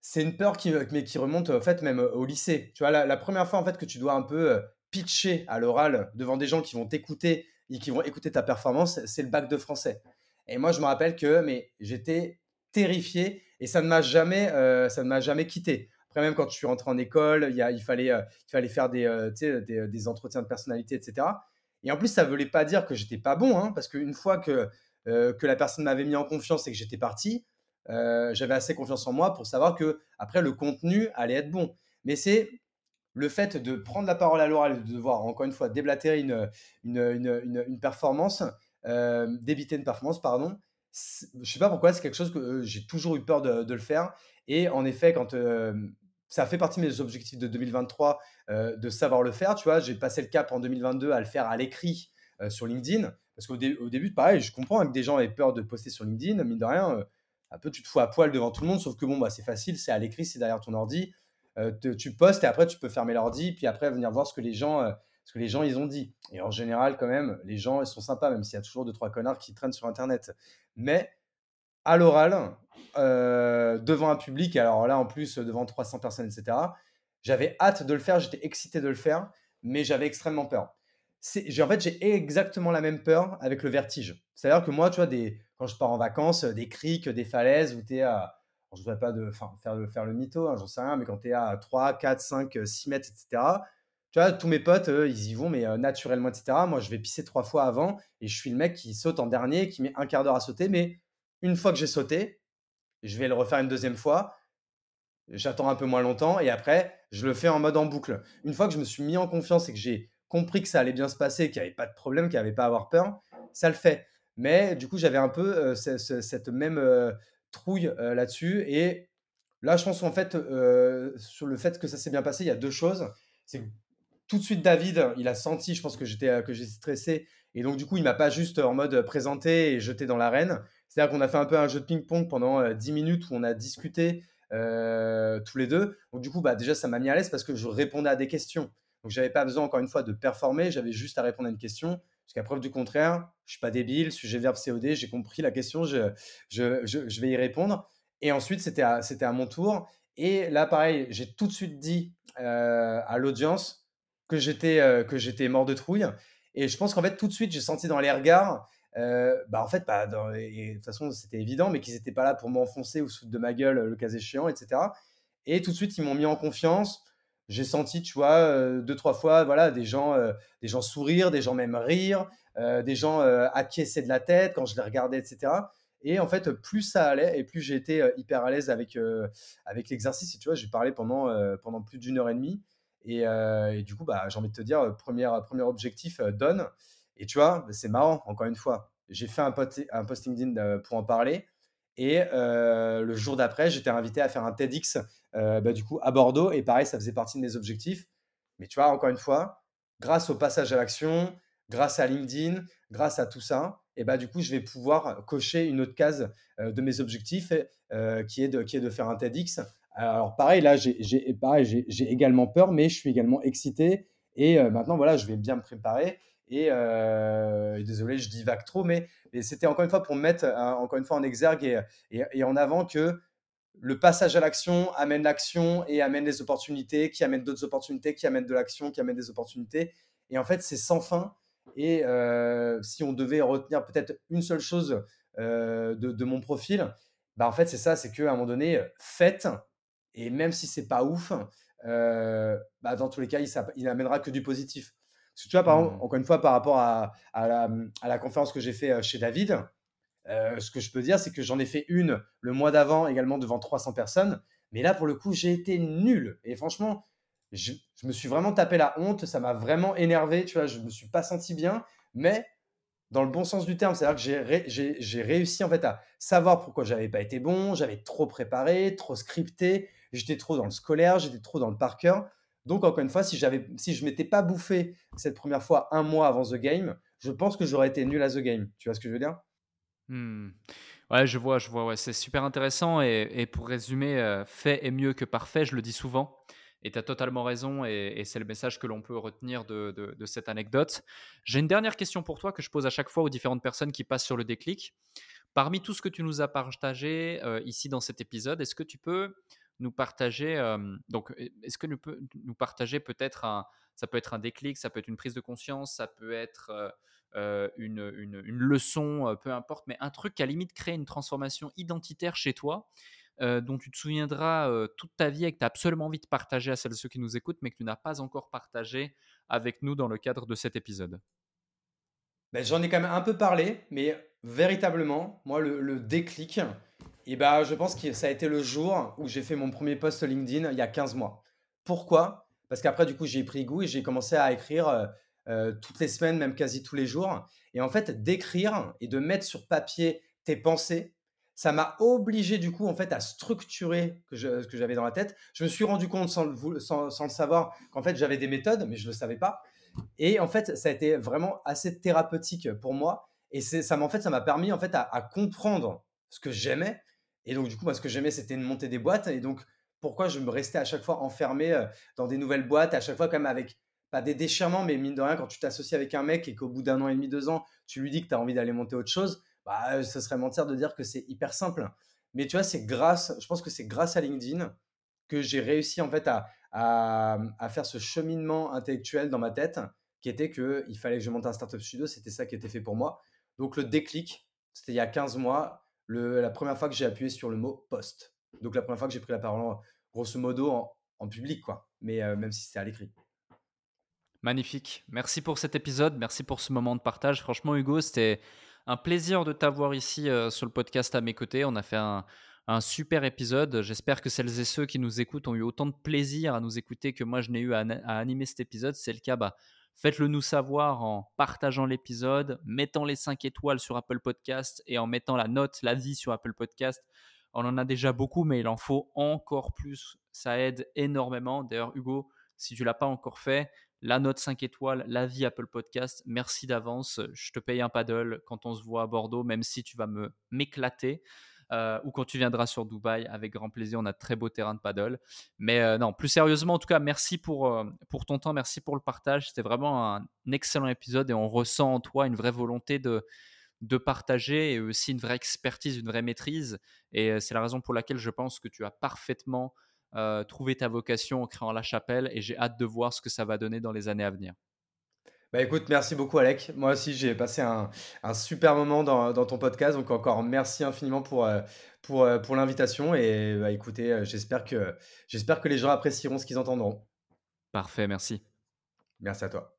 Speaker 1: c'est une peur qui, mais qui remonte en fait même au lycée. Tu vois, la, première fois en fait que tu dois un peu pitcher à l'oral devant des gens qui vont t'écouter et qui vont écouter ta performance, c'est le bac de français. Et moi, je me rappelle que mais j'étais terrifié et ça ne m'a jamais, ça ne m'a jamais quitté. Après, même quand je suis rentré en école, il, il, fallait, euh, il fallait faire des, euh, des, des, entretiens de personnalité, etc. Et en plus, ça ne voulait pas dire que j'étais pas bon, hein, parce qu'une fois que, euh, que la personne m'avait mis en confiance et que j'étais parti, j'avais assez confiance en moi pour savoir que après le contenu allait être bon. Mais c'est le fait de prendre la parole à l'oral et de devoir, encore une fois, déblatérer une, une, une, une performance, débiter une performance, pardon, je sais pas pourquoi, c'est quelque chose que j'ai toujours eu peur de, le faire. Et en effet, quand ça fait partie de mes objectifs de 2023 euh, de savoir le faire. Tu vois, j'ai passé le cap en 2022 à le faire à l'écrit euh, sur LinkedIn. Parce qu'au début, pareil, je comprends que des gens aient peur de poster sur LinkedIn. Mine de rien, euh, un peu, tu te fous à poil devant tout le monde. Sauf que bon, bah, c'est facile, c'est à l'écrit, c'est derrière ton ordi. tu postes et après tu peux fermer l'ordi, puis après venir voir ce que les gens, ce que les gens ils ont dit. Et en général, quand même, les gens ils sont sympas, même s'il y a toujours deux trois connards qui traînent sur Internet. Mais à l'oral, devant un public, alors là en plus devant 300 personnes, etc. J'avais hâte de le faire, j'étais excité de le faire, mais j'avais extrêmement peur. En fait, j'ai exactement la même peur avec le vertige. C'est-à-dire que moi, tu vois, des, quand je pars en vacances, des criques, des falaises, où tu es à. je ne voudrais pas de, faire, faire le mytho, hein, j'en sais rien, mais quand tu es à 3, 4, 5, 6 mètres, etc., tu vois, tous mes potes, ils y vont, mais euh, naturellement, etc. Moi, je vais pisser trois fois avant et je suis le mec qui saute en dernier, qui met un quart d'heure à sauter. Mais une fois que j'ai sauté, je vais le refaire une deuxième fois. J'attends un peu moins longtemps et après, je le fais en mode en boucle. Une fois que je me suis mis en confiance et que j'ai compris que ça allait bien se passer, qu'il n'y avait pas de problème, qu'il n'y avait pas à avoir peur, ça le fait. Mais du coup, j'avais un peu euh, cette même euh, trouille là-dessus. Et là, je pense qu'en fait, sur le fait que ça s'est bien passé, il y a deux choses. C'est tout de suite, David, il a senti, je pense que j'étais que stressé. Et donc, du coup, il m'a pas juste en mode présenté et jeté dans l'arène. C'est-à-dire qu'on a fait un peu un jeu de ping-pong pendant 10 minutes où on a discuté tous les deux. Donc, du coup, bah, déjà, ça m'a mis à l'aise parce que je répondais à des questions. Donc, j'avais pas besoin, encore une fois, de performer. J'avais juste à répondre à une question. Jusqu'à preuve du contraire, je suis pas débile, sujet verbe COD, j'ai compris la question, je, vais y répondre. Et ensuite, c'était à, à mon tour. Et là, pareil, j'ai tout de suite dit à l'audience, que j'étais euh, que j'étais mort de trouille. Et je pense qu'en fait, tout de suite, j'ai senti dans les regards, euh, bah en fait, bah, dans, et, de toute façon, c'était évident, mais qu'ils n'étaient pas là pour m'enfoncer ou se de ma gueule le cas échéant, etc. Et tout de suite, ils m'ont mis en confiance. J'ai senti, tu vois, euh, deux, trois fois, voilà, des gens, des gens sourire, des gens même rire, des gens acquiescer de la tête quand je les regardais, etc. Et en fait, plus ça allait et plus été hyper à l'aise avec, avec l'exercice. Et tu vois, j'ai parlé pendant, pendant plus d'une heure et demie. Euh, et, du coup, bah, j'ai envie de te dire, premier, premier objectif, euh, donne. Et tu vois, c'est marrant, encore une fois. J'ai fait un, un posting LinkedIn euh, pour en parler. Et le jour d'après, j'étais invité à faire un TEDx bah, du coup, à Bordeaux. Et pareil, ça faisait partie de mes objectifs. Mais tu vois, encore une fois, grâce au passage à l'action, grâce à LinkedIn, grâce à tout ça, et bah, du coup, je vais pouvoir cocher une autre case de mes objectifs qui, est de, qui est de faire un TEDx alors pareil, là, j'ai également peur, mais je suis également excité. Et euh, maintenant, voilà, je vais bien me préparer. Et, euh, désolé, je divague trop, mais, c'était encore une fois pour mettre euh, encore une fois en exergue et, en avant que le passage à l'action amène l'action et amène les opportunités, qui amène d'autres opportunités, qui amène de l'action, qui amène des opportunités. Et en fait, c'est sans fin. Et si on devait retenir peut-être une seule chose de, mon profil, bah en fait, c'est ça, c'est qu'à un moment donné, faites, et même si c'est pas ouf, euh, bah, dans tous les cas, il, il n'amènera que du positif. Parce que tu vois, par exemple, mmh. encore une fois, par rapport à, à, la, à la, conférence que j'ai fait euh, chez David, euh, ce que je peux dire, c'est que j'en ai fait une le mois d'avant également devant 300 personnes. Mais là, pour le coup, j'ai été nul. Et franchement, je, je, me suis vraiment tapé la honte. Ça m'a vraiment énervé. Tu vois, je me suis pas senti bien. Mais dans le bon sens du terme. C'est-à-dire que j'ai réussi en fait à savoir pourquoi j'avais pas été bon, j'avais trop préparé, trop scripté, j'étais trop dans le scolaire, j'étais trop dans le par cœur. Donc encore une fois, si, si je m'étais pas bouffé cette première fois un mois avant The Game, je pense que j'aurais été nul à The Game. Tu vois ce que je veux dire?
Speaker 2: Mmh. Ouais, je vois, je vois. C'est super intéressant. Et, pour résumer, euh, fait est mieux que parfait, je le dis souvent. Et tu as totalement raison, et, c'est le message que l'on peut retenir de, cette anecdote. J'ai une dernière question pour toi que je pose à chaque fois aux différentes personnes qui passent sur le déclic. Parmi tout ce que tu nous as partagé euh, ici dans cet épisode, est-ce que tu peux nous partager, donc est-ce que tu peux nous partager peut-être un, ça peut être un déclic, ça peut être une prise de conscience, ça peut être une, une, une, leçon, peu importe, mais un truc qui à limite crée une transformation identitaire chez toi dont tu te souviendras toute ta vie et que tu as absolument envie de partager à celles et ceux qui nous écoutent, mais que tu n'as pas encore partagé avec nous dans le cadre de cet épisode?
Speaker 1: Ben, J'en ai quand même un peu parlé, mais véritablement, moi, le, déclic, et eh ben, je pense que ça a été le jour où j'ai fait mon premier post LinkedIn il y a 15 mois. Pourquoi? Parce qu'après, du coup, j'ai pris goût et j'ai commencé à écrire euh, toutes les semaines, même quasi tous les jours. Et en fait, d'écrire et de mettre sur papier tes pensées, ça m'a obligé du coup en fait à structurer ce que j'avais dans la tête. Je me suis rendu compte sans le, sans, savoir qu'en fait j'avais des méthodes, mais je ne le savais pas. Et en fait, ça a été vraiment assez thérapeutique pour moi. Et ça m'a en fait, ça m'a permis en fait à, comprendre ce que j'aimais. Et donc du coup, moi, ce que j'aimais, c'était de monter des boîtes. Et donc pourquoi je me restais à chaque fois enfermé dans des nouvelles boîtes, à chaque fois quand même avec pas des déchirements, mais mine de rien, quand tu t'associes avec un mec et qu'au bout d'un an et demi, deux ans, tu lui dis que tu as envie d'aller monter autre chose, bah, ce serait mentir de dire que c'est hyper simple. Mais tu vois, c'est grâce, je pense que c'est grâce à LinkedIn que j'ai réussi en fait à, à, faire ce cheminement intellectuel dans ma tête qui était qu'il fallait que je monte un startup studio, c'était ça qui était fait pour moi. Donc le déclic, c'était il y a 15 mois, la première fois que j'ai appuyé sur le mot poste. Donc la première fois que j'ai pris la parole, grosso modo, en, public, quoi. Mais euh, même si c'était à l'écrit.
Speaker 2: Magnifique. Merci pour cet épisode. Merci pour ce moment de partage. Franchement, Hugo, c'était un plaisir de t'avoir ici euh, sur le podcast à mes côtés. On a fait un, super épisode. J'espère que celles et ceux qui nous écoutent ont eu autant de plaisir à nous écouter que moi je n'ai eu à, animer cet épisode. C'est le cas, bah, faites-le nous savoir en partageant l'épisode, mettant les 5 étoiles sur Apple Podcast et en mettant la note, la vie sur Apple Podcast. On en a déjà beaucoup, mais il en faut encore plus. Ça aide énormément. D'ailleurs, Hugo, si tu l'as pas encore fait, la note 5 étoiles, la vie Apple Podcast, merci d'avance. Je te paye un paddle quand on se voit à Bordeaux, même si tu vas me m'éclater. Euh, ou quand tu viendras sur Dubaï, avec grand plaisir. On a de très beaux terrains de paddle. Mais euh, non, plus sérieusement, en tout cas, merci pour, euh, pour ton temps, merci pour le partage. C'était vraiment un excellent épisode et on ressent en toi une vraie volonté de, de partager et aussi une vraie expertise, une vraie maîtrise. Et c'est la raison pour laquelle je pense que tu as parfaitement trouvé ta vocation en créant la chapelle et j'ai hâte de voir ce que ça va donner dans les années à venir.
Speaker 1: Bah écoute, merci beaucoup Alec. Moi aussi, j'ai passé un, super moment dans, ton podcast. Donc encore merci infiniment pour, euh, pour, euh, pour l'invitation. Et bah, écoutez, euh, j'espère que, j'espère que les gens apprécieront ce qu'ils entendront.
Speaker 2: Parfait, merci.
Speaker 1: Merci à toi.